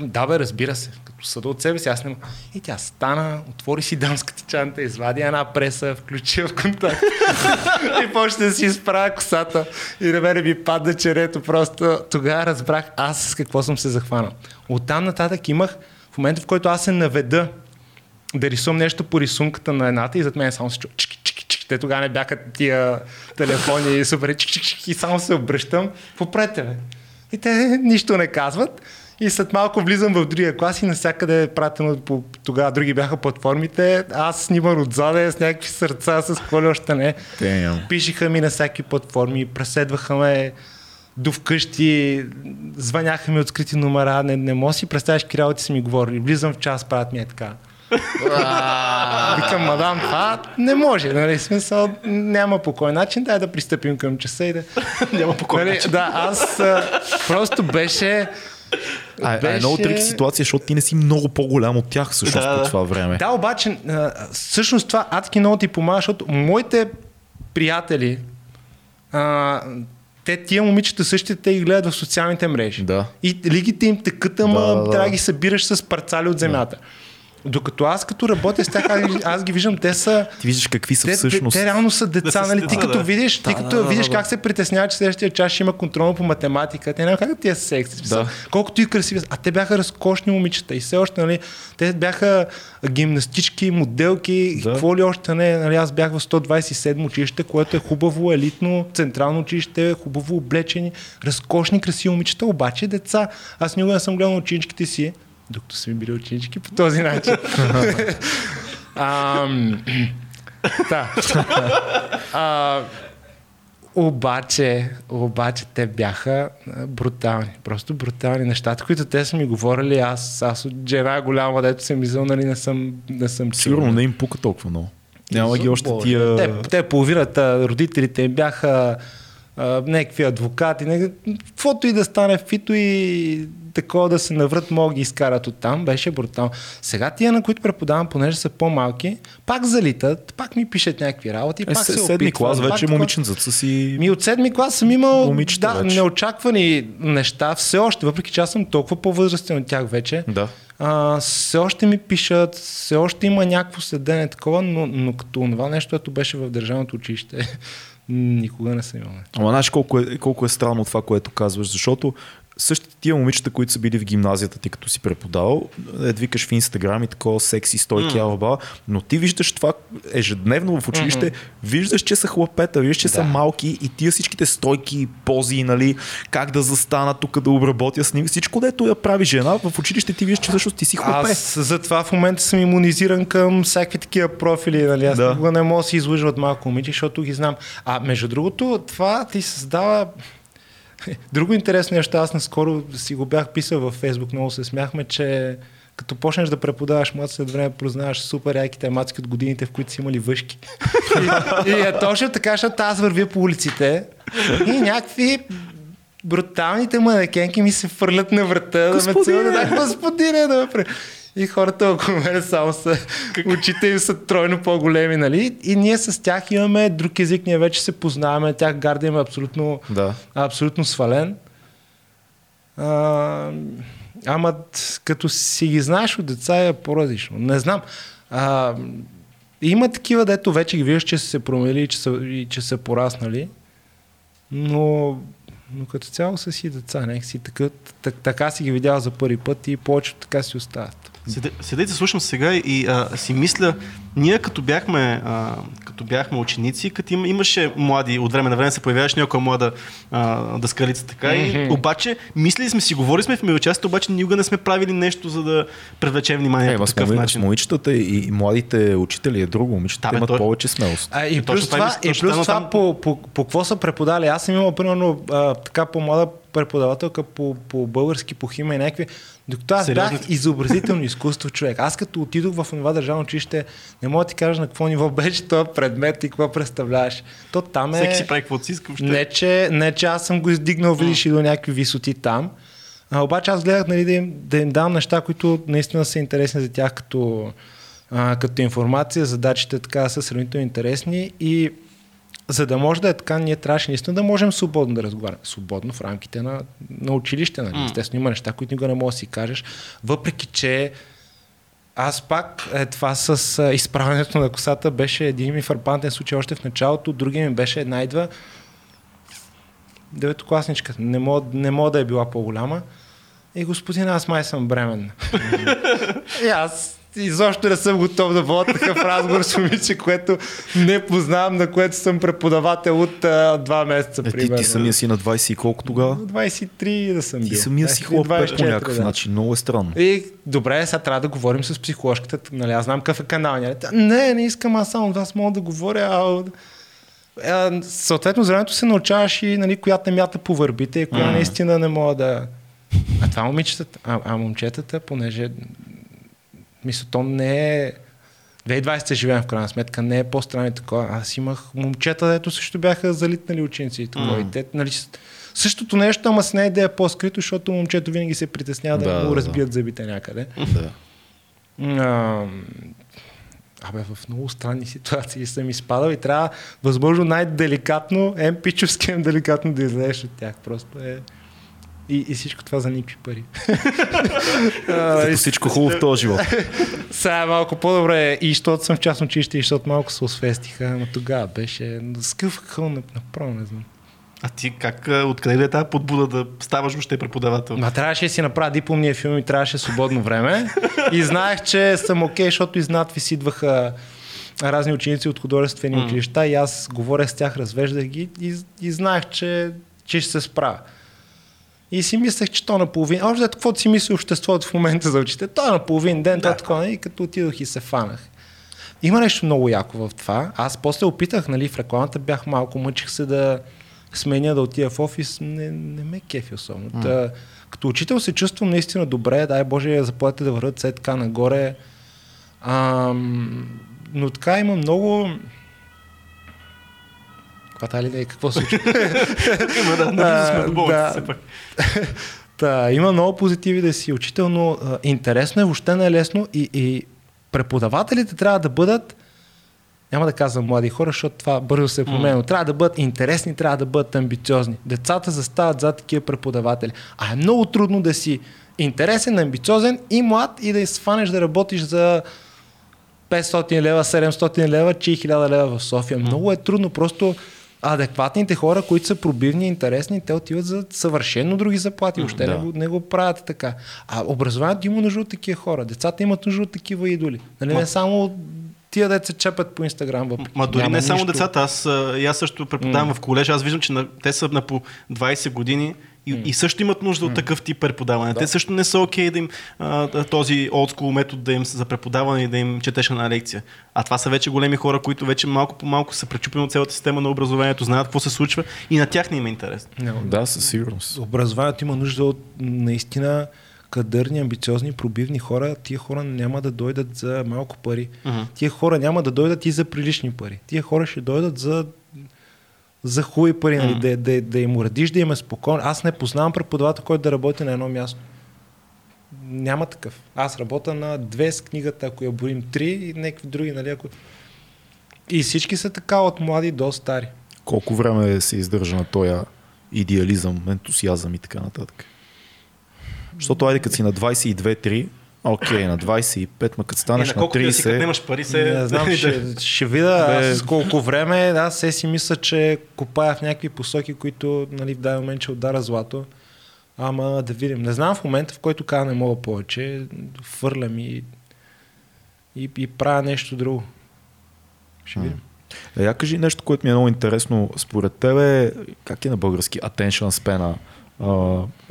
Да, бе, разбира се. Съда от себе си, аз не мога. И тя стана, отвори си дамската чанта, извади една преса, включи в контакт. и почна да си изправя косата. И на мене ми падна черето. Просто тогава разбрах аз с какво съм се захванал. Оттам нататък имах, в момента в който аз се наведа да рисувам нещо по рисунката на едната и зад мен само се чу чики, чики, чики. Те тогава не бяха тия телефони и супер чики, чики, чики, и само се обръщам. Попрете, бе. И те нищо не казват. И след малко влизам в другия клас и навсякъде е пратено по тогава други бяха платформите. Аз снимам отзаде с някакви сърца, с какво ли още не. Damn. Пишеха ми на всякакви платформи, преследваха ме до вкъщи, звъняха ми от скрити номера, не, не мога си представяш какви работи са ми говорили. Влизам в час, правят ми е така. Викам, мадам, това не може, нали, смисъл, няма по кой начин, дай да пристъпим към часа и да... Няма по кой нали, начин. Да, аз просто беше... А, а е много трики ситуация, защото ти не си много по-голям от тях всъщност Да, по да. това време. Да, обаче, всъщност това адски много ти помага, защото моите приятели, а, те тия момичета същите те ги гледат в социалните мрежи. Да. И лигите им текат, ама Да, да, да. трябва да ги събираш с парцали от земята. Докато аз като работя с тях, аз, ги- виждам, те са... Ти виждаш какви са Те, те, всъщност. те, реално са деца, са нали? Ти като да. видиш, ти Да, като да, да, видиш да. как се притесняват, че следващия час ще има контрол по математика. Те няма как да ти е секси. Да. Да. Колкото и красиви. А те бяха разкошни момичета и все още, нали? Те бяха гимнастички, моделки, Да. какво ли още не. Нали? Аз бях в 127 училище, което е хубаво, елитно, централно училище, хубаво облечени, разкошни, красиви момичета, обаче деца. Аз никога не съм гледал на ученичките си, докато са ми били ученички по този начин. Ам, да. А, обаче, обаче те бяха брутални. Просто брутални нещата, които те са ми говорили. Аз, аз от жена голяма, дето съм мисъл, нали, не съм, не съм Сигурно сигурен. не им пука толкова много. Няма ги още тия... Те, те половината, родителите им бяха а, някакви адвокати, не, каквото и да стане, фито и такова да се наврат, могат ги изкарат от там, беше брутално. Сега тия, на които преподавам, понеже са по-малки, пак залитат, пак ми пишат някакви работи, Е, пак се- се седми клас пак вече момиченцата си... Ми от седми клас съм имал да, вече. неочаквани неща, все още, въпреки че аз съм толкова по-възрастен от тях вече. Да. А, все още ми пишат, все още има някакво следене такова, но, но като това нещо, което беше в държавното училище, никога не съм имал. Ама знаеш колко е, колко е странно това, което казваш, защото същите тия момичета, които са били в гимназията ти, като си преподавал, викаш в Инстаграм и такова секси стойки, mm. алба, но ти виждаш това ежедневно в училище, виждаш, че са хлапета, виждаш, че да. са малки и тия всичките стойки, пози, нали, как да застанат тук да обработя с ним, всичко, дето я прави жена, в училище ти виждаш, че всъщност ти си хлапе. Аз затова в момента съм иммунизиран към всякакви такива профили. Нали? Аз Да. да. никога не мога да се излъжа от малко момиче, защото ги знам. А между другото, това ти създава Друго интересно нещо, аз наскоро си го бях писал във Фейсбук, много се смяхме, че като почнеш да преподаваш млад след време, познаваш супер яките мацки от годините, в които си имали въшки. и, и е точно така, защото аз вървя по улиците и някакви бруталните манекенки ми се фърлят на врата да ме Господине! целуват. Да, господине, да ме. И хората около мен само са, очите им са тройно по-големи, нали? И ние с тях имаме друг език, ние вече се познаваме, тях гарда им е абсолютно, Да. абсолютно свален. А, ама като си ги знаеш от деца е по-различно. Не знам. А, има такива, дето вече ги виждаш, че са се променили и че са, и че са пораснали, но, но като цяло са си деца, някакси така, так, така си ги видял за първи път и повечето така си остават. Седе, седя и се слушам сега и а, си мисля, ние като бяхме, а, като бяхме ученици, като им, имаше млади, от време на време се появяваше някоя млада а, дъскалица така и обаче мислили сме си, говорили сме в милочастите, обаче никога не сме правили нещо, за да привлечем внимание Е, по такъв моми, с начин. момичетата и, и младите учители е друго. Момичетата Да, имат то- повече смелост. А, и Е, точно плюс това и плюс това там- по, по, по какво са преподали. Аз съм имал, примерно, а, така по-млада преподавателка по, по български, по химия и някакви. Докато аз Сериозно? бях изобразително изкуство човек. Аз като отидох в това държавно училище, не мога да ти кажа на какво ниво беше този предмет и какво представляваш. То там е... Всеки си прави каквото си иска. въобще. Не че, не, че аз съм го издигнал, видиш и до някакви висоти там. А, обаче аз гледах нали, да, им, да им дам неща, които наистина са интересни за тях като, а, като информация, задачите така са сравнително интересни и за да може да е така, ние трябваше наистина да можем свободно да разговаряме. Свободно в рамките на, на училище. Нали? Естествено има неща, които никога не можеш да си кажеш, въпреки че аз пак е, това с а, изправянето на косата беше един ми фарпантен случай още в началото, другия ми беше една идва деветокласничка, не мога, не мога да е била по-голяма. И господин, аз май съм бременна. и аз изобщо не съм готов да водя такъв разговор с момиче, което не познавам, на което съм преподавател от а, два месеца, Е, ти, примерно. ти самия си на 20 и колко тогава? 23 да съм бил. Ти самия си 23, хлопе по 24, някакъв да. начин. Много е странно. И добре, сега трябва да говорим с психоложката. Нали, аз знам какъв е канал. Нали? Не, не искам, аз само вас мога да говоря. А... А, съответно, с времето се научаваш и нали, коя те мята по върбите и коя наистина не мога да... А това момичетата, а, а момчетата, понеже мисля, то не е 2020 живеем в крайна сметка, не е по-странно такова. Аз имах момчета, ето също бяха залитнали ученици и такова. И те, нали, същото нещо, ама с нея идея по-скрито, защото момчето винаги се притеснява да, Да, да да, му да. разбият зъбите някъде. Да. А, Абе, в много странни ситуации съм изпадал и трябва възможно най-деликатно, ем пичовски, ем деликатно да излезеш от тях. Просто е... И, и всичко това за никакви пари. Като и всичко хубаво в този живот. сега е малко по-добре и защото съм в частно училище и защото малко се освестиха, но тогава беше скъв хъл направо, не знам. А ти как, откъде е тази подбуда да ставаш въобще преподавател? Ма трябваше да си направя дипломния филм и трябваше свободно време. И знаех, че съм окей, защото из надвис идваха разни ученици от художествени М. училища и аз говорех с тях, развеждах ги и, и знаех, че, че ще се справя. И си мислех, че то на половин... Още за каквото си мисли обществото в момента за учите, то е на половин ден, да. то е такова, и като отидох и се фанах. Има нещо много яко в това. Аз после опитах, нали, в рекламата бях малко, мъчих се да сменя, да отида в офис. Не, не ме кефи особено. Та, като учител се чувствам наистина добре, дай Боже, заплатите да върват все така нагоре. Ам, но така има много... Каква ли да е, какво се случва? Има да, в да. все пак. Та, има много позитиви да си учител, но а, интересно е, въобще не е лесно и, и преподавателите трябва да бъдат няма да казвам млади хора, защото това бързо се е променя. Трябва да бъдат интересни, трябва да бъдат амбициозни. Децата застават зад такива преподаватели. А е много трудно да си интересен, амбициозен и млад и да сванеш да работиш за 500 лева, 700 лева, чи 1000 лева в София. Много е трудно. Просто адекватните хора, които са пробивни и интересни, те отиват за съвършено други заплати. Въобще да. не, го, не го правят така. А образованието има нужда от такива хора. Децата имат нужда от такива идоли. Нали, не само тия деца чепят по Инстаграм. Въпреки. Ма дори Няма не само нищо. децата, аз, аз също преподавам в колеж, аз виждам, че на, те са на по 20 години и, и също имат нужда от такъв тип преподаване. Те също не са окей да им а, да- този олдскул метод да им за преподаване и да им четеш на лекция. А това са вече големи хора, които вече малко по малко са пречупени от цялата система на образованието, знаят какво се случва и на тях не им е интерес. Няма. Да, със сигурност. Образованието има нужда от наистина кадърни, амбициозни, пробивни хора. Тия хора няма да дойдат за малко пари. Мгм. Тия хора няма да дойдат и за прилични пари. Тия хора ще дойдат за за хубави пари, нали, да, да, да им уредиш, да им е спокойно. Аз не познавам преподавател, който да работи на едно място. Няма такъв. Аз работя на две с книгата, ако я борим три и някакви други, нали, ако... И всички са така от млади до стари. Колко време се издържа на този идеализъм, ентусиазъм и така нататък? Защото айде като си на 22-3, окей, на 25, ма като станеш на на и да си, като 30, немаш пари, се... Не знам, ще, ще видя Бе. с колко време. Аз се си мисля, че копая в някакви посоки, които нали, в даден момент ще удара злато. Ама да видим. Не знам в момента, в който каза не мога повече, фърлям и, и, и правя нещо друго. Ще видим. Е, я кажи нещо, което ми е много интересно. Според тебе, как е на български attention span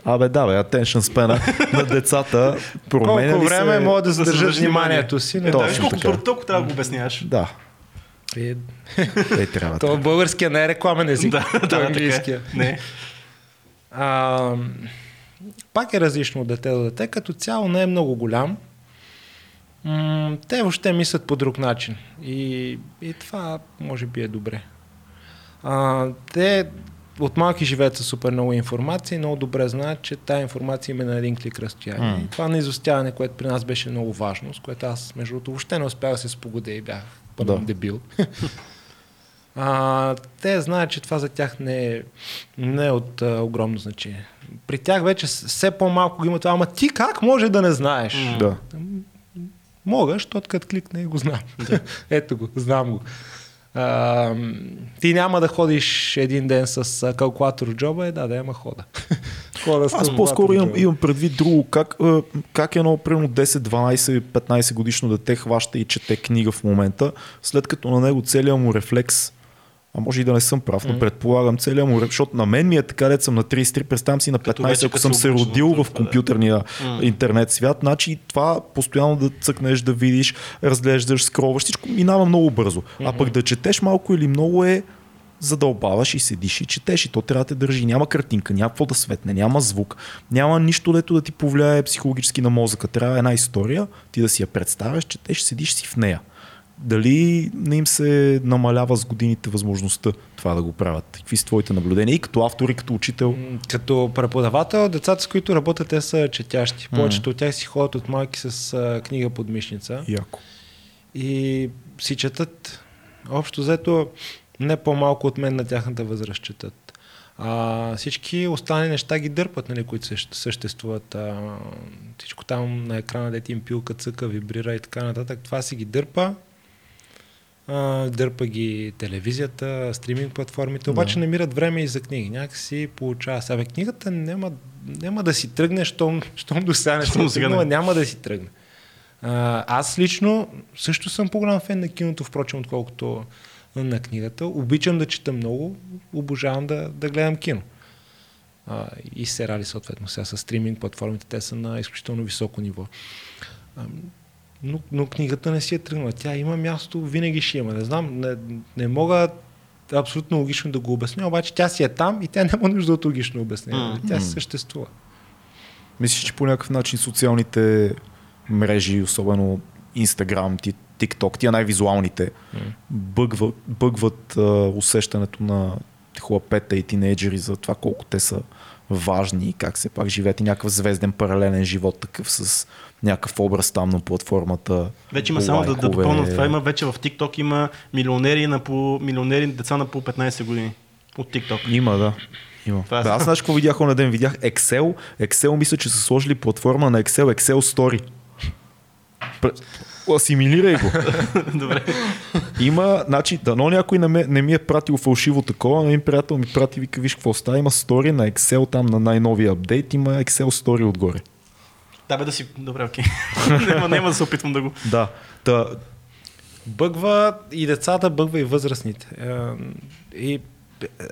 Абе, да, бе, attention span на децата. Променя Колко време се... могат да задържат вниманието си? Не Е, да, колко толкова трябва да го обясняваш. Да, е, е, трябва. то българския не е рекламен език. Да, да, е така е. английския. Не. А, пак е различно от дете до дете, като цяло не е много голям. М, те въобще мислят по друг начин. И, и това може би е добре. А, те от малки живеят с супер много информация и много добре знаят, че тази информация има на един клик разстояние. И това на изостяване, което при нас беше много важно, с което аз между другото въобще не успях да се спогодя и бях пълен Да. дебил. А, те знаят, че това за тях не е, не е от а, огромно значение. При тях вече все по-малко го има това, ама ти как може да не знаеш? М. Да. Мога, защото като кликна и го знам. Ето го, знам го. А, ти няма да ходиш един ден с калкулатор в джоба, е да, да, ама хода. хода Аз по-скоро имам, имам предвид друго. Как, как едно, примерно 10, 12, 15 годишно дете хваща и чете книга в момента, след като на него целият му рефлекс а може и да не съм прав, но предполагам целият му, защото на мен ми е така, дет съм на 33, представям си на Като 15, вече ако съм се родил в компютърния интернет свят, значи това постоянно да цъкнеш, да видиш, разглеждаш, скроваш, всичко минава много бързо. А пък да четеш малко или много е задълбаваш и седиш и четеш и то трябва да те държи. Няма картинка, няма какво да светне, няма звук, няма нищо, дето да ти повлияе психологически на мозъка. Трябва една история, ти да си я представяш, четеш, седиш си в нея. Дали не им се намалява с годините възможността това да го правят? Какви са твоите наблюдения и като автор, и като учител? Като преподавател, децата, с които работя, те са четящи. Повечето от тях си ходят от малки с а, книга под мишница Яко. и си четат общо взето не по-малко от мен на тяхната възраст четат. А, всички останали неща ги дърпат, нали, които същ- съществуват. А, всичко там на екрана, дете им пилка, цъка, вибрира и така нататък. Това си ги дърпа. А, дърпа ги телевизията, стриминг платформите, обаче намират време и за книги. Някакси получава. Сега книгата няма, няма да си тръгне, щом, щом до сега Щом сега не. няма да си тръгне. А, аз лично също съм по-голям фен на киното, впрочем, отколкото на книгата. Обичам да чета много, обожавам да, да гледам кино. А, и сериали, съответно. Сега с стриминг платформите, те са на изключително високо ниво. Но, но книгата не си е тръгнала. Тя има място, винаги ще има. Не знам, не, не мога абсолютно логично да го обясня, обаче тя си е там и тя няма нужда от логично обяснение. М. Тя си съществува. Мислиш, че по някакъв начин социалните мрежи, особено Instagram, TikTok, тия най-визуалните, бъгват, бъгват а, усещането на хлапета и тинейджери за това колко те са важни, как се пак живеете някакъв звезден паралелен живот, такъв с някакъв образ там на платформата. Вече има само да, да допълня това, има вече в TikTok има милионери, на по, милионери деца на по 15 години от TikTok. Има, да. Има. Това да, аз знаеш какво видях на ден? Видях Excel. Excel мисля, че са сложили платформа на Excel, Excel Story. Асимилирай го. Добре. Има, значи, дано някой не, ме, не ми е пратил фалшиво такова, но един приятел ми прати, вика, виж какво става, има стори на Excel, там на най-новия апдейт, има Excel стори отгоре. Да, бе да си... Добре, окей. няма, няма да се опитвам да го... Да. Та, Бъгва и децата, бъгва и възрастните. Е, И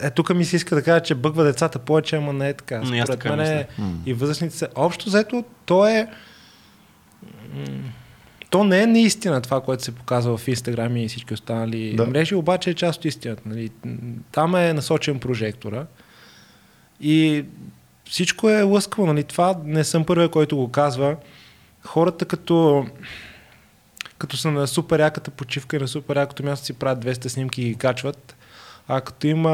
е, тук ми се иска да кажа, че бъгва децата повече, ама не е така. Според така мен е, и възрастните са. Общо взето, то е... То не е наистина това, което се показва в Инстаграм и всички останали да. мрежи, обаче е част от истината. Нали? Там е насочен прожектора и всичко е лъскаво. Нали? Това не съм първия, който го казва. Хората като като са на супер яката почивка и на супер якото място си правят 200 снимки и ги качват. А като има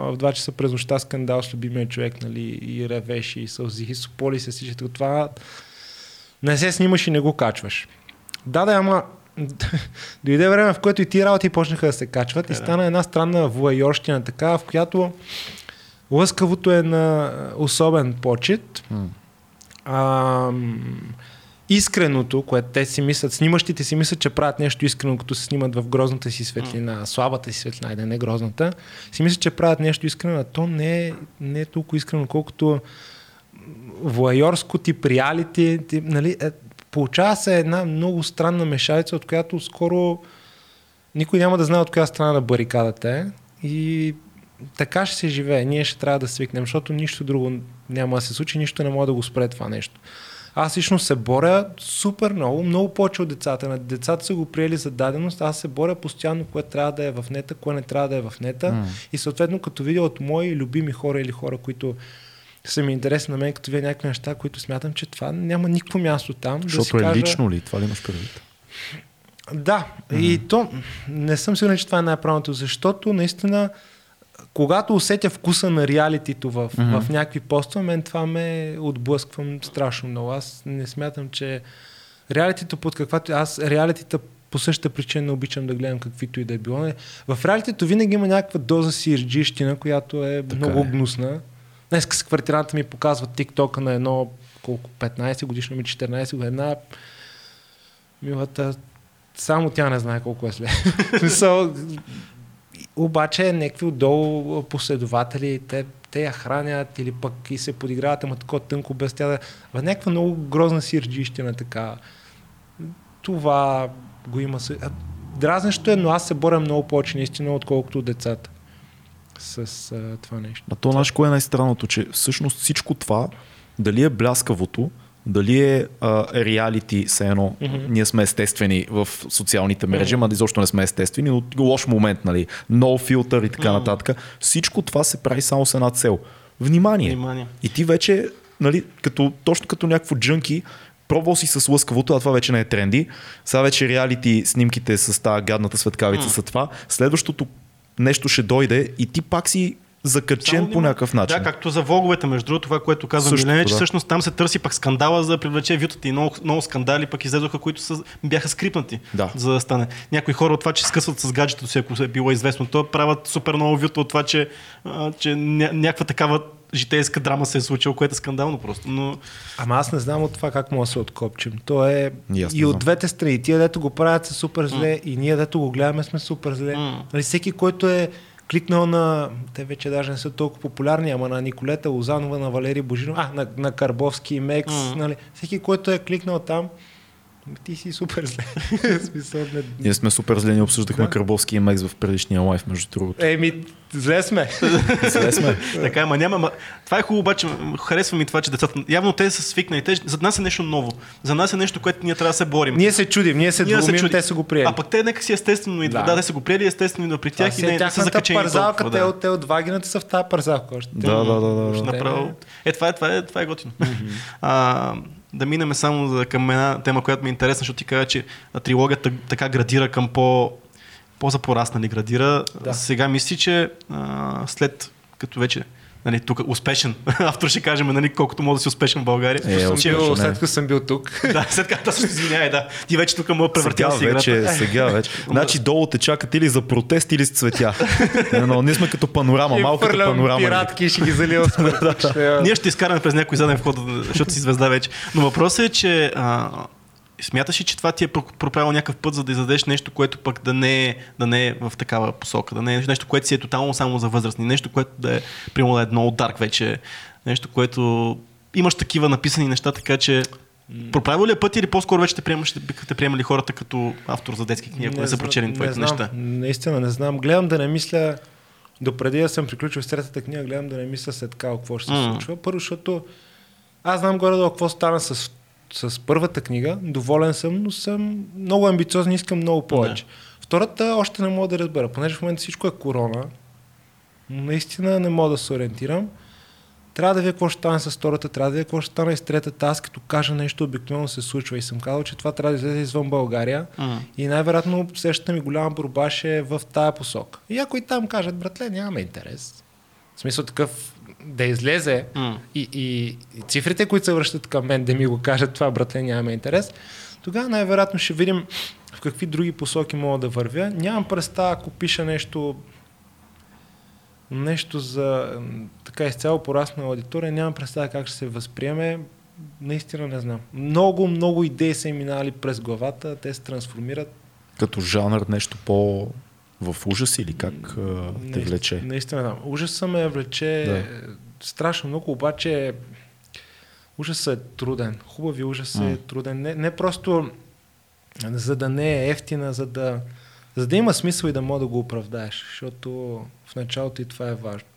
в 2 часа през нощта скандал с любимия човек, нали, и ревеш, и сълзи, и сополи се всичко това, не се снимаш и не го качваш. Да, да, ама дойде време, в което и ти работи почнаха да се качват и Е, да. стана една странна вуайорщина така, в която лъскавото е на особен почет. А, искреното, което те си мислят, снимащите си мислят, че правят нещо искрено, като се снимат в грозната си светлина, слабата си светлина, да не грозната, си мислят, че правят нещо искрено, а то не е, не е толкова искрено, колкото воайорско тип реалити, тип, нали, е, получава се една много странна мешалица, от която скоро никой няма да знае от коя страна на барикадата е и така ще се живее. Ние ще трябва да свикнем, защото нищо друго няма да се случи, нищо не може да го спре това нещо. Аз лично се боря супер много, много повече от децата. На децата са го приели за даденост, аз се боря постоянно, кое трябва да е в нета, кое не трябва да е в нета. М. И съответно, като видя от мои любими хора или хора, които са ми интересни на мен, като видя някакви неща, които смятам, че това няма никакво място там. да защото си е кажа, лично ли? Това ли имаш предвид? да, и то не съм сигурен, че това е най-правилното, защото наистина, когато усетя вкуса на реалитито в, Мгм. в някакви постове, мен това ме отблъсквам страшно много. Аз не смятам, че реалитито под каквато... Аз реалитета по същата причина не обичам да гледам каквито и да е било. В реалитето винаги има някаква доза сирджищина, която е Така много е. гнусна. Днес с квартиранта ми показва тиктока на едно колко 15 годишно ми 14 година. Милата само тя не знае колко е зле. Обаче някакви отдолу последователи, те, те я хранят или пък и се подиграват, ама такова тънко без тя да... В някаква много грозна сирджищина така. Това го има. Дразнещо е, но аз се боря много повече наистина, отколкото децата с а, това нещо. А то знаеш кое е най-странното, че всъщност всичко това, дали е бляскавото, дали е а, реалити, все едно, Мгм. ние сме естествени в социалните мрежи, ама изобщо не сме естествени, но лош момент, нали, no филтър и така Мгм. нататък. Всичко това се прави само с една цел. Внимание. Внимание. И ти вече, нали, като, точно като някакво джънки, пробвал си с лъскавото, а това вече не е тренди. Сега вече реалити снимките с тази гадната светкавица М. са това. Следващото нещо ще дойде и ти пак си закачен Само по някакъв начин. Да, както за влоговете, между другото, това, което казва Същото, Милена, е, че да. всъщност там се търси пак скандала за да привлече вютата и много, много скандали пък излезоха, които са, бяха скрипнати, Да. за да стане. Някои хора от това, че скъсват с гаджето си, ако е било известно, то правят супер много вюта от това, че, а, че ня, някаква такава житейска драма се е случила, което е скандално просто. Но Ама аз не знам от това как мога да се откопчим. То е не и от двете страни. Тия, дето го правят са супер зле и ние, дето го гледаме, сме супер зле. Нали, всеки, който е кликнал на, те вече даже не са толкова популярни, ама на Николета Лозанова, на Валерий Божинов, а, на, на Карбовски и Мекс, М. нали, всеки, който е кликнал там, ти си супер зле. В смисъл, не... Ние сме супер зле, ние обсъждахме Да. Кръбовски и Мекс в предишния лайф, между другото. Еми, зле сме. Зле сме. така, ама няма. Ма... Това е хубаво, обаче харесва ми това, че децата. Явно те са свикнали. Те, за нас е нещо ново. За нас е нещо, което ние трябва да се борим. ние се чудим, ние се Ние се двумим, чудим. те са го приели. А пък те нека си естествено идва. Да. Да, да, те са го приели естествено идва при тях и си е не, са закачени парзалка, толкова. те, Да. от, те от вагината са в тази парзалка още. Да, да, да, да, да. направо. Е, това е, това е, това е готино. Да минем само за, към една тема, която ми е интересна, защото ти каза, че трилогията така градира към по, по-запораснали градира. Да. Сега мисли, че а, след като вече нали, тук успешен автор, ще кажем, нали, колкото може да си успешен в България. Е, бил, не. след като съм бил тук. да, след като точно извинявай, да. Ти вече тук му превъртял Сега си играта. вече, сега вече. Значи долу те чакат или за протест, или с цветя. Е, Но ние сме като панорама, малката панорама. пиратки и ще ги с. Ще- Ние ще изкараме през някой заден вход, защото си звезда вече. Но въпросът е, че а, смяташ ли, че това ти е про- проправил някакъв път, за да издадеш нещо, което пък да не, е, да не е в такава посока, да не е нещо, което си е тотално само за възрастни, нещо, което да е, примерно, да е много дарк вече, нещо, което имаш такива написани неща, така че проправил ли е път или по-скоро вече те приемаш, те приемали хората като автор за детски книги, ако не, са зна- прочели не твоите знам, неща? Наистина не знам. Гледам да не мисля, допреди да съм приключил с третата книга, гледам да не мисля след така какво ще се М. случва. Първо, защото аз знам горе-долу какво стана с, с първата книга. Доволен съм, но съм много амбициозен и искам много повече. Втората още не мога да разбера, понеже в момента всичко е корона. Наистина не мога да се ориентирам. Трябва да видя какво ще стане с втората, трябва да видя какво ще стане и с третата. Аз като кажа нещо обикновено се случва и съм казал, че това трябва да излезе извън България. М. И най-вероятно следващата ми голяма борба ще е в тая посока. И ако и там кажат, братле, нямаме интерес. В смисъл такъв да излезе М. и, и, и цифрите, които се връщат към мен, да ми го кажат това, братле, нямаме интерес, тогава най-вероятно ще видим в какви други посоки мога да вървя. Нямам представа, ако пиша нещо нещо за така изцяло пораснала аудитория, нямам представа как ще се възприеме. Наистина не знам. Много, много идеи са им минали през главата, те се трансформират. Като жанр нещо по в ужас или как а, те влече? Наистина знам. Ужаса ме влече Да. страшно много, обаче ужасът е труден. Хубави ужас е труден. Не, не просто за да не е ефтина, за да, за да има смисъл и да мога да го оправдаеш, защото в началото и това е важно.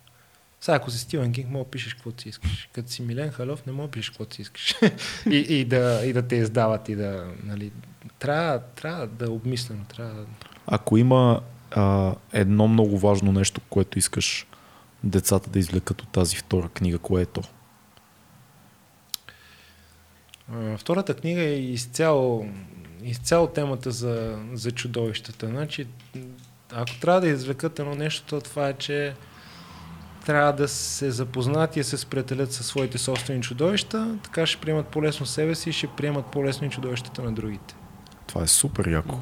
Сега, ако си Стивен Кинг, мога да пишеш каквото си искаш. Като си Милен Халев, не мога да пишеш каквото си искаш. и, и, да, и да те издават и да... Нали, трябва, трябва да е обмислено. Трябва да... Ако има а, едно много важно нещо, което искаш децата да извлекат от тази втора книга, кое е то? Втората книга е изцяло, изцяло темата за, за чудовищата. Значи, ако трябва да извлекат едно нещо, то това е, че трябва да се запознат и да се сприятелят със своите собствени чудовища, така ще приемат по-лесно себе си и ще приемат по-лесно и чудовищата на другите. Това е супер яко.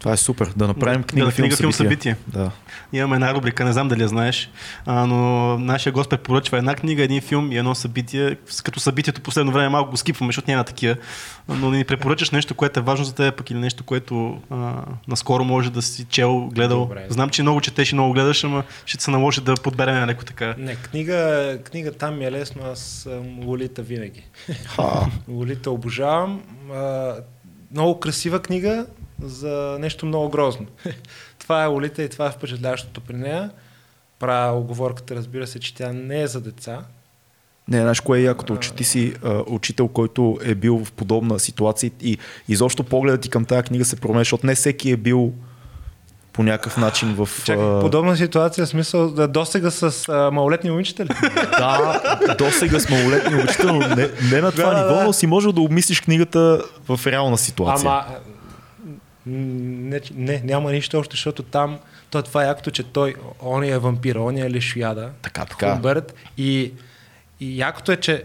Това е супер. Да направим книга, да, филм, книга, филм, събитие. Да. Имаме една рубрика, не знам дали я знаеш, а, но нашия гост препоръчва една книга, един филм и едно събитие. Като събитието последно време малко го скипваме, защото няма такива. Но ни препоръчаш нещо, което е важно за теб, пък или нещо, което а, наскоро може да си чел, гледал. Добре. Знам, че много четеш и много гледаш, ама ще се наложи да подберем леко така. Не, книга, книга там ми е лесно, аз съм Лолита винаги. Лолита обожавам. А, много красива книга за нещо много грозно. това е Лолита и това е впечатляващото при нея. Правя оговорката, разбира се, че тя не е за деца. Не, знаеш кое е якото? Че ти си а, учител, който е бил в подобна ситуация и изобщо погледът ти към тази книга се променя, защото не всеки е бил по някакъв начин в... Чакай, подобна ситуация, в смисъл да досега с а, малолетни момичета ли? Да, до сега с малолетни учител, но не, не на това да, ниво, да. но си можел да обмислиш книгата в реална ситуация. Ама, не, не, няма нищо още, защото там, то това е якото, че той, он е вампир, он е лишояда, Така, така. Хумбърт, и, и якото е, че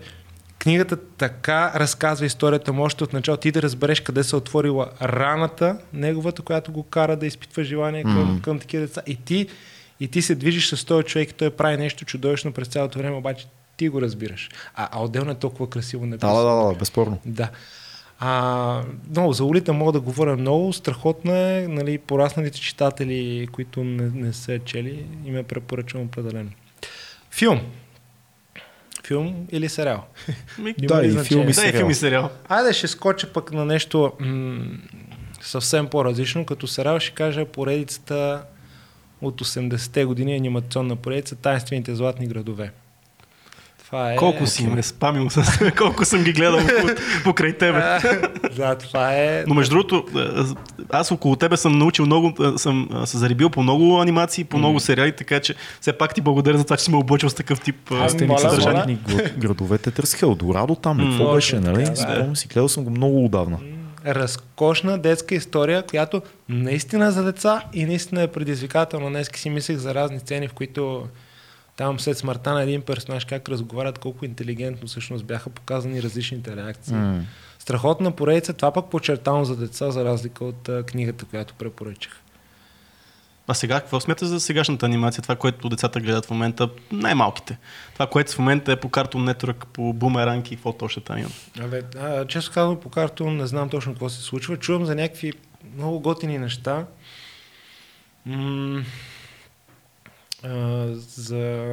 книгата така разказва историята му още от начало, ти да разбереш къде се е отворила раната, неговата, която го кара да изпитва желание към, Мгм. към такива деца. И ти, и ти се движиш с този човек и той прави нещо чудовищно през цялото време, обаче ти го разбираш. А, а отделно е толкова красиво написано. да, да, да, безспорно. Да. А, много, за улита мога да говоря много. Страхотно е, нали, порасналите читатели, които не, не са чели, им е препоръчвам определено. Филм. Филм или сериал? Ми, Да, и значение? филм и да, и сериал. филм и сериал. Айде ще скоча пък на нещо м- съвсем по-различно. Като сериал ще кажа поредицата от 80-те години анимационна поредица Тайнствените златни градове. Това е... Колко си ме спамил с колко съм ги гледал по- покрай тебе. да, това е... Но между другото, аз около тебе съм научил много, съм се заребил по много анимации, по много сериали, така че все пак ти благодаря за това, че си ме облъчил с такъв тип а, Аз Сте моля, са моля. златни гр- градовете търсих Елдорадо там, ли? какво беше, нали? Спомням си, гледал съм го много отдавна. разкошна детска история, която наистина е за деца и наистина е предизвикателна. Днес си мислех за разни сцени, в които Там след смъртта на един персонаж как разговарят, колко интелигентно всъщност бяха показани различните реакции. М. Страхотна поредица, това пък подчертавам за деца, за разлика от а, книгата, която препоръчах. А сега, какво смяташ за сегашната анимация? Това, което децата гледат в момента, най-малките. Това, което в момента е по Cartoon Network, по Boomerang и какво точно там има. Абе, а, често казвам по картон, не знам точно какво се случва. Чувам за някакви много готини неща. М- а, за...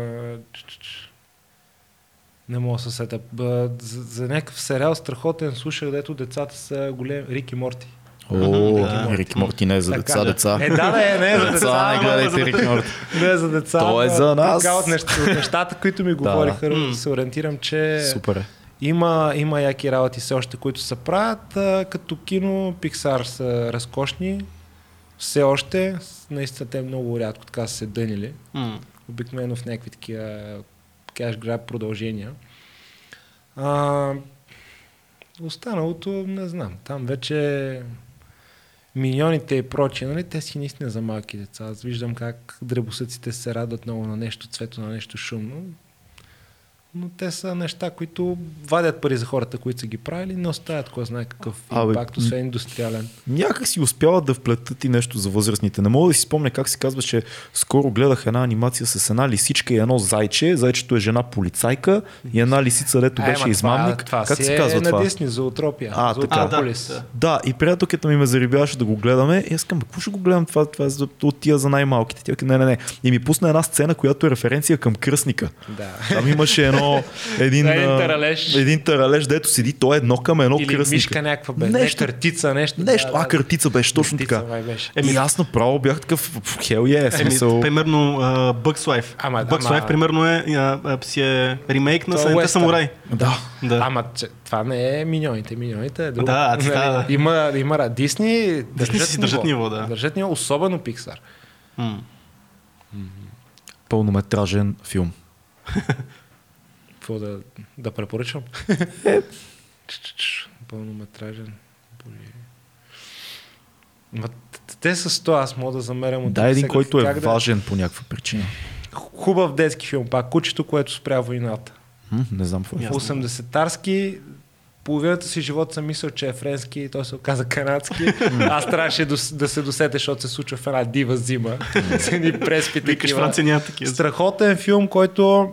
Не мога да се сета. За, за някакъв сериал страхотен слушах, дето децата са големи. Рик и Морти. О, Да. Рик Морти не е за деца, Така, деца. Е, да, да, е, не е за деца. Деца, не гледайте Рик Морти. Не е за деца. То е за нас. Така от, неща, от нещата, които ми говориха, М. се ориентирам, че... Супер е. Има, има яки работи все още, които се правят. Като кино, Pixar са разкошни. Все още. Наистина те много рядко така са се дънили. М. Обикновено в някакви такива кеш граб продължения. А, останалото не знам. Там вече миньоните и прочие, нали, те си наистина за малки деца. Аз виждам как дребосъците се радват много на нещо цвето, на нещо шумно. Но те са неща, които вадят пари за хората, които са ги правили, не оставят кой знае какъв Абе, импакт, освен индустриален. Някак си успяват да вплетат и нещо за възрастните. Не мога да си спомня как се казва, че скоро гледах една анимация с една лисичка и едно зайче. Зайчето е жена полицайка и една лисица, дето Е, беше ма измамник. Това, това как се е казва на това? Дисни, за утропия. А, така. А, да, да. И приятелката ми ме заребяваше да го гледаме. И аз казвам, какво ще го гледам това, това е от тия за най-малките. Тя не, не, не. И ми пусна една сцена, която е референция към кръстника. Да. Там имаше едно, един, Един а, таралеж. един таралеж, дето седи, той е едно към едно Или кръстника. мишка някаква бе. Нещо. Не, картица, нещо. Нещо, а, картица беше, точно Картица, така. беше. Еми, и аз направо бях такъв, хел е, смисъл. примерно uh, Bugs Life. Ама, Bugs ама- Life, примерно, е, а, си е ремейк на Седемте самурай. Да. Да. Ама че, това не е миньоните. Миньоните е друго. Да, Нали, да. Има, има Дисни, държат си държат ниво, да. Държат ниво, особено Pixar. М. Пълнометражен филм. Какво да, да препоръчвам? Пълнометражен. Ма, те са 100, аз мога да замерям от Да, един, който е да- важен по някаква причина. Хубав детски филм, пак кучето, което спря войната. М, не знам какво е. Ясно. 80-тарски, половината си живот съм мислял, че е френски и той се оказа канадски. Аз трябваше да, да се досетя, защото се случва в една дива зима. С едни преспи такива. Страхотен филм, който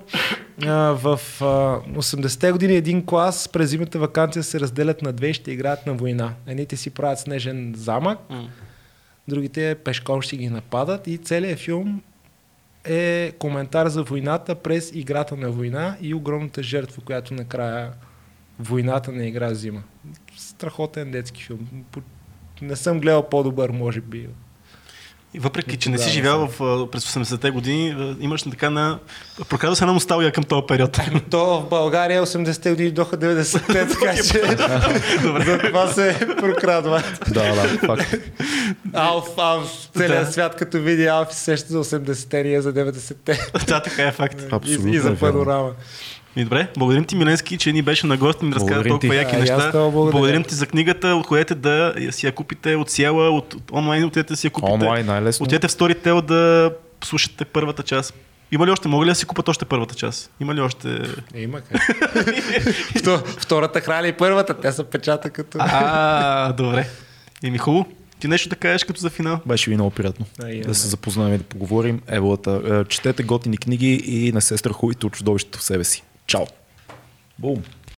а, в а, 80-те години един клас през зимната вакансия се разделят на две и ще играят на война. Едните си правят снежен замък, другите пешком ще ги нападат и целият филм е коментар за войната през играта на война и огромната жертва, която накрая войната не игра взима. Страхотен детски филм. Не съм гледал по-добър, може би. И въпреки, И че не си живял в, през 80-те години, имаш така на... Проказва се една носталгия към този период. То в България 80-те години доха 90-те, така че за това се прокрадва. Да, да, факт. Алф, Алф, целият Да. свят като види Алф се сеща за 80-те, ние за 90-те. да, така е факт. Абсолютно И, и за е вярно. панорама. И добре, благодарим ти, Миленски, че ни беше на гости и ни разказа Благодарим толкова ти. яки А, неща. благодаря. Благодарим ти за книгата, отходете да си я купите от Сиела, от, от онлайн, отидете да си я купите. Онлайн най-лесно. Отидете в Storytel да слушате първата част. Има ли още? Мога ли да си купат още първата част? Има ли още... Е, има как. Вто- Втората храли и първата, те са печата като... А, добре. Еми хубаво. Ти нещо да кажеш като за финал? Беше ви много приятно А, и да се запознаем и да поговорим. Еволата, е, четете готини книги и не се страхувайте от чудовището в себе си. Tchau. Bom.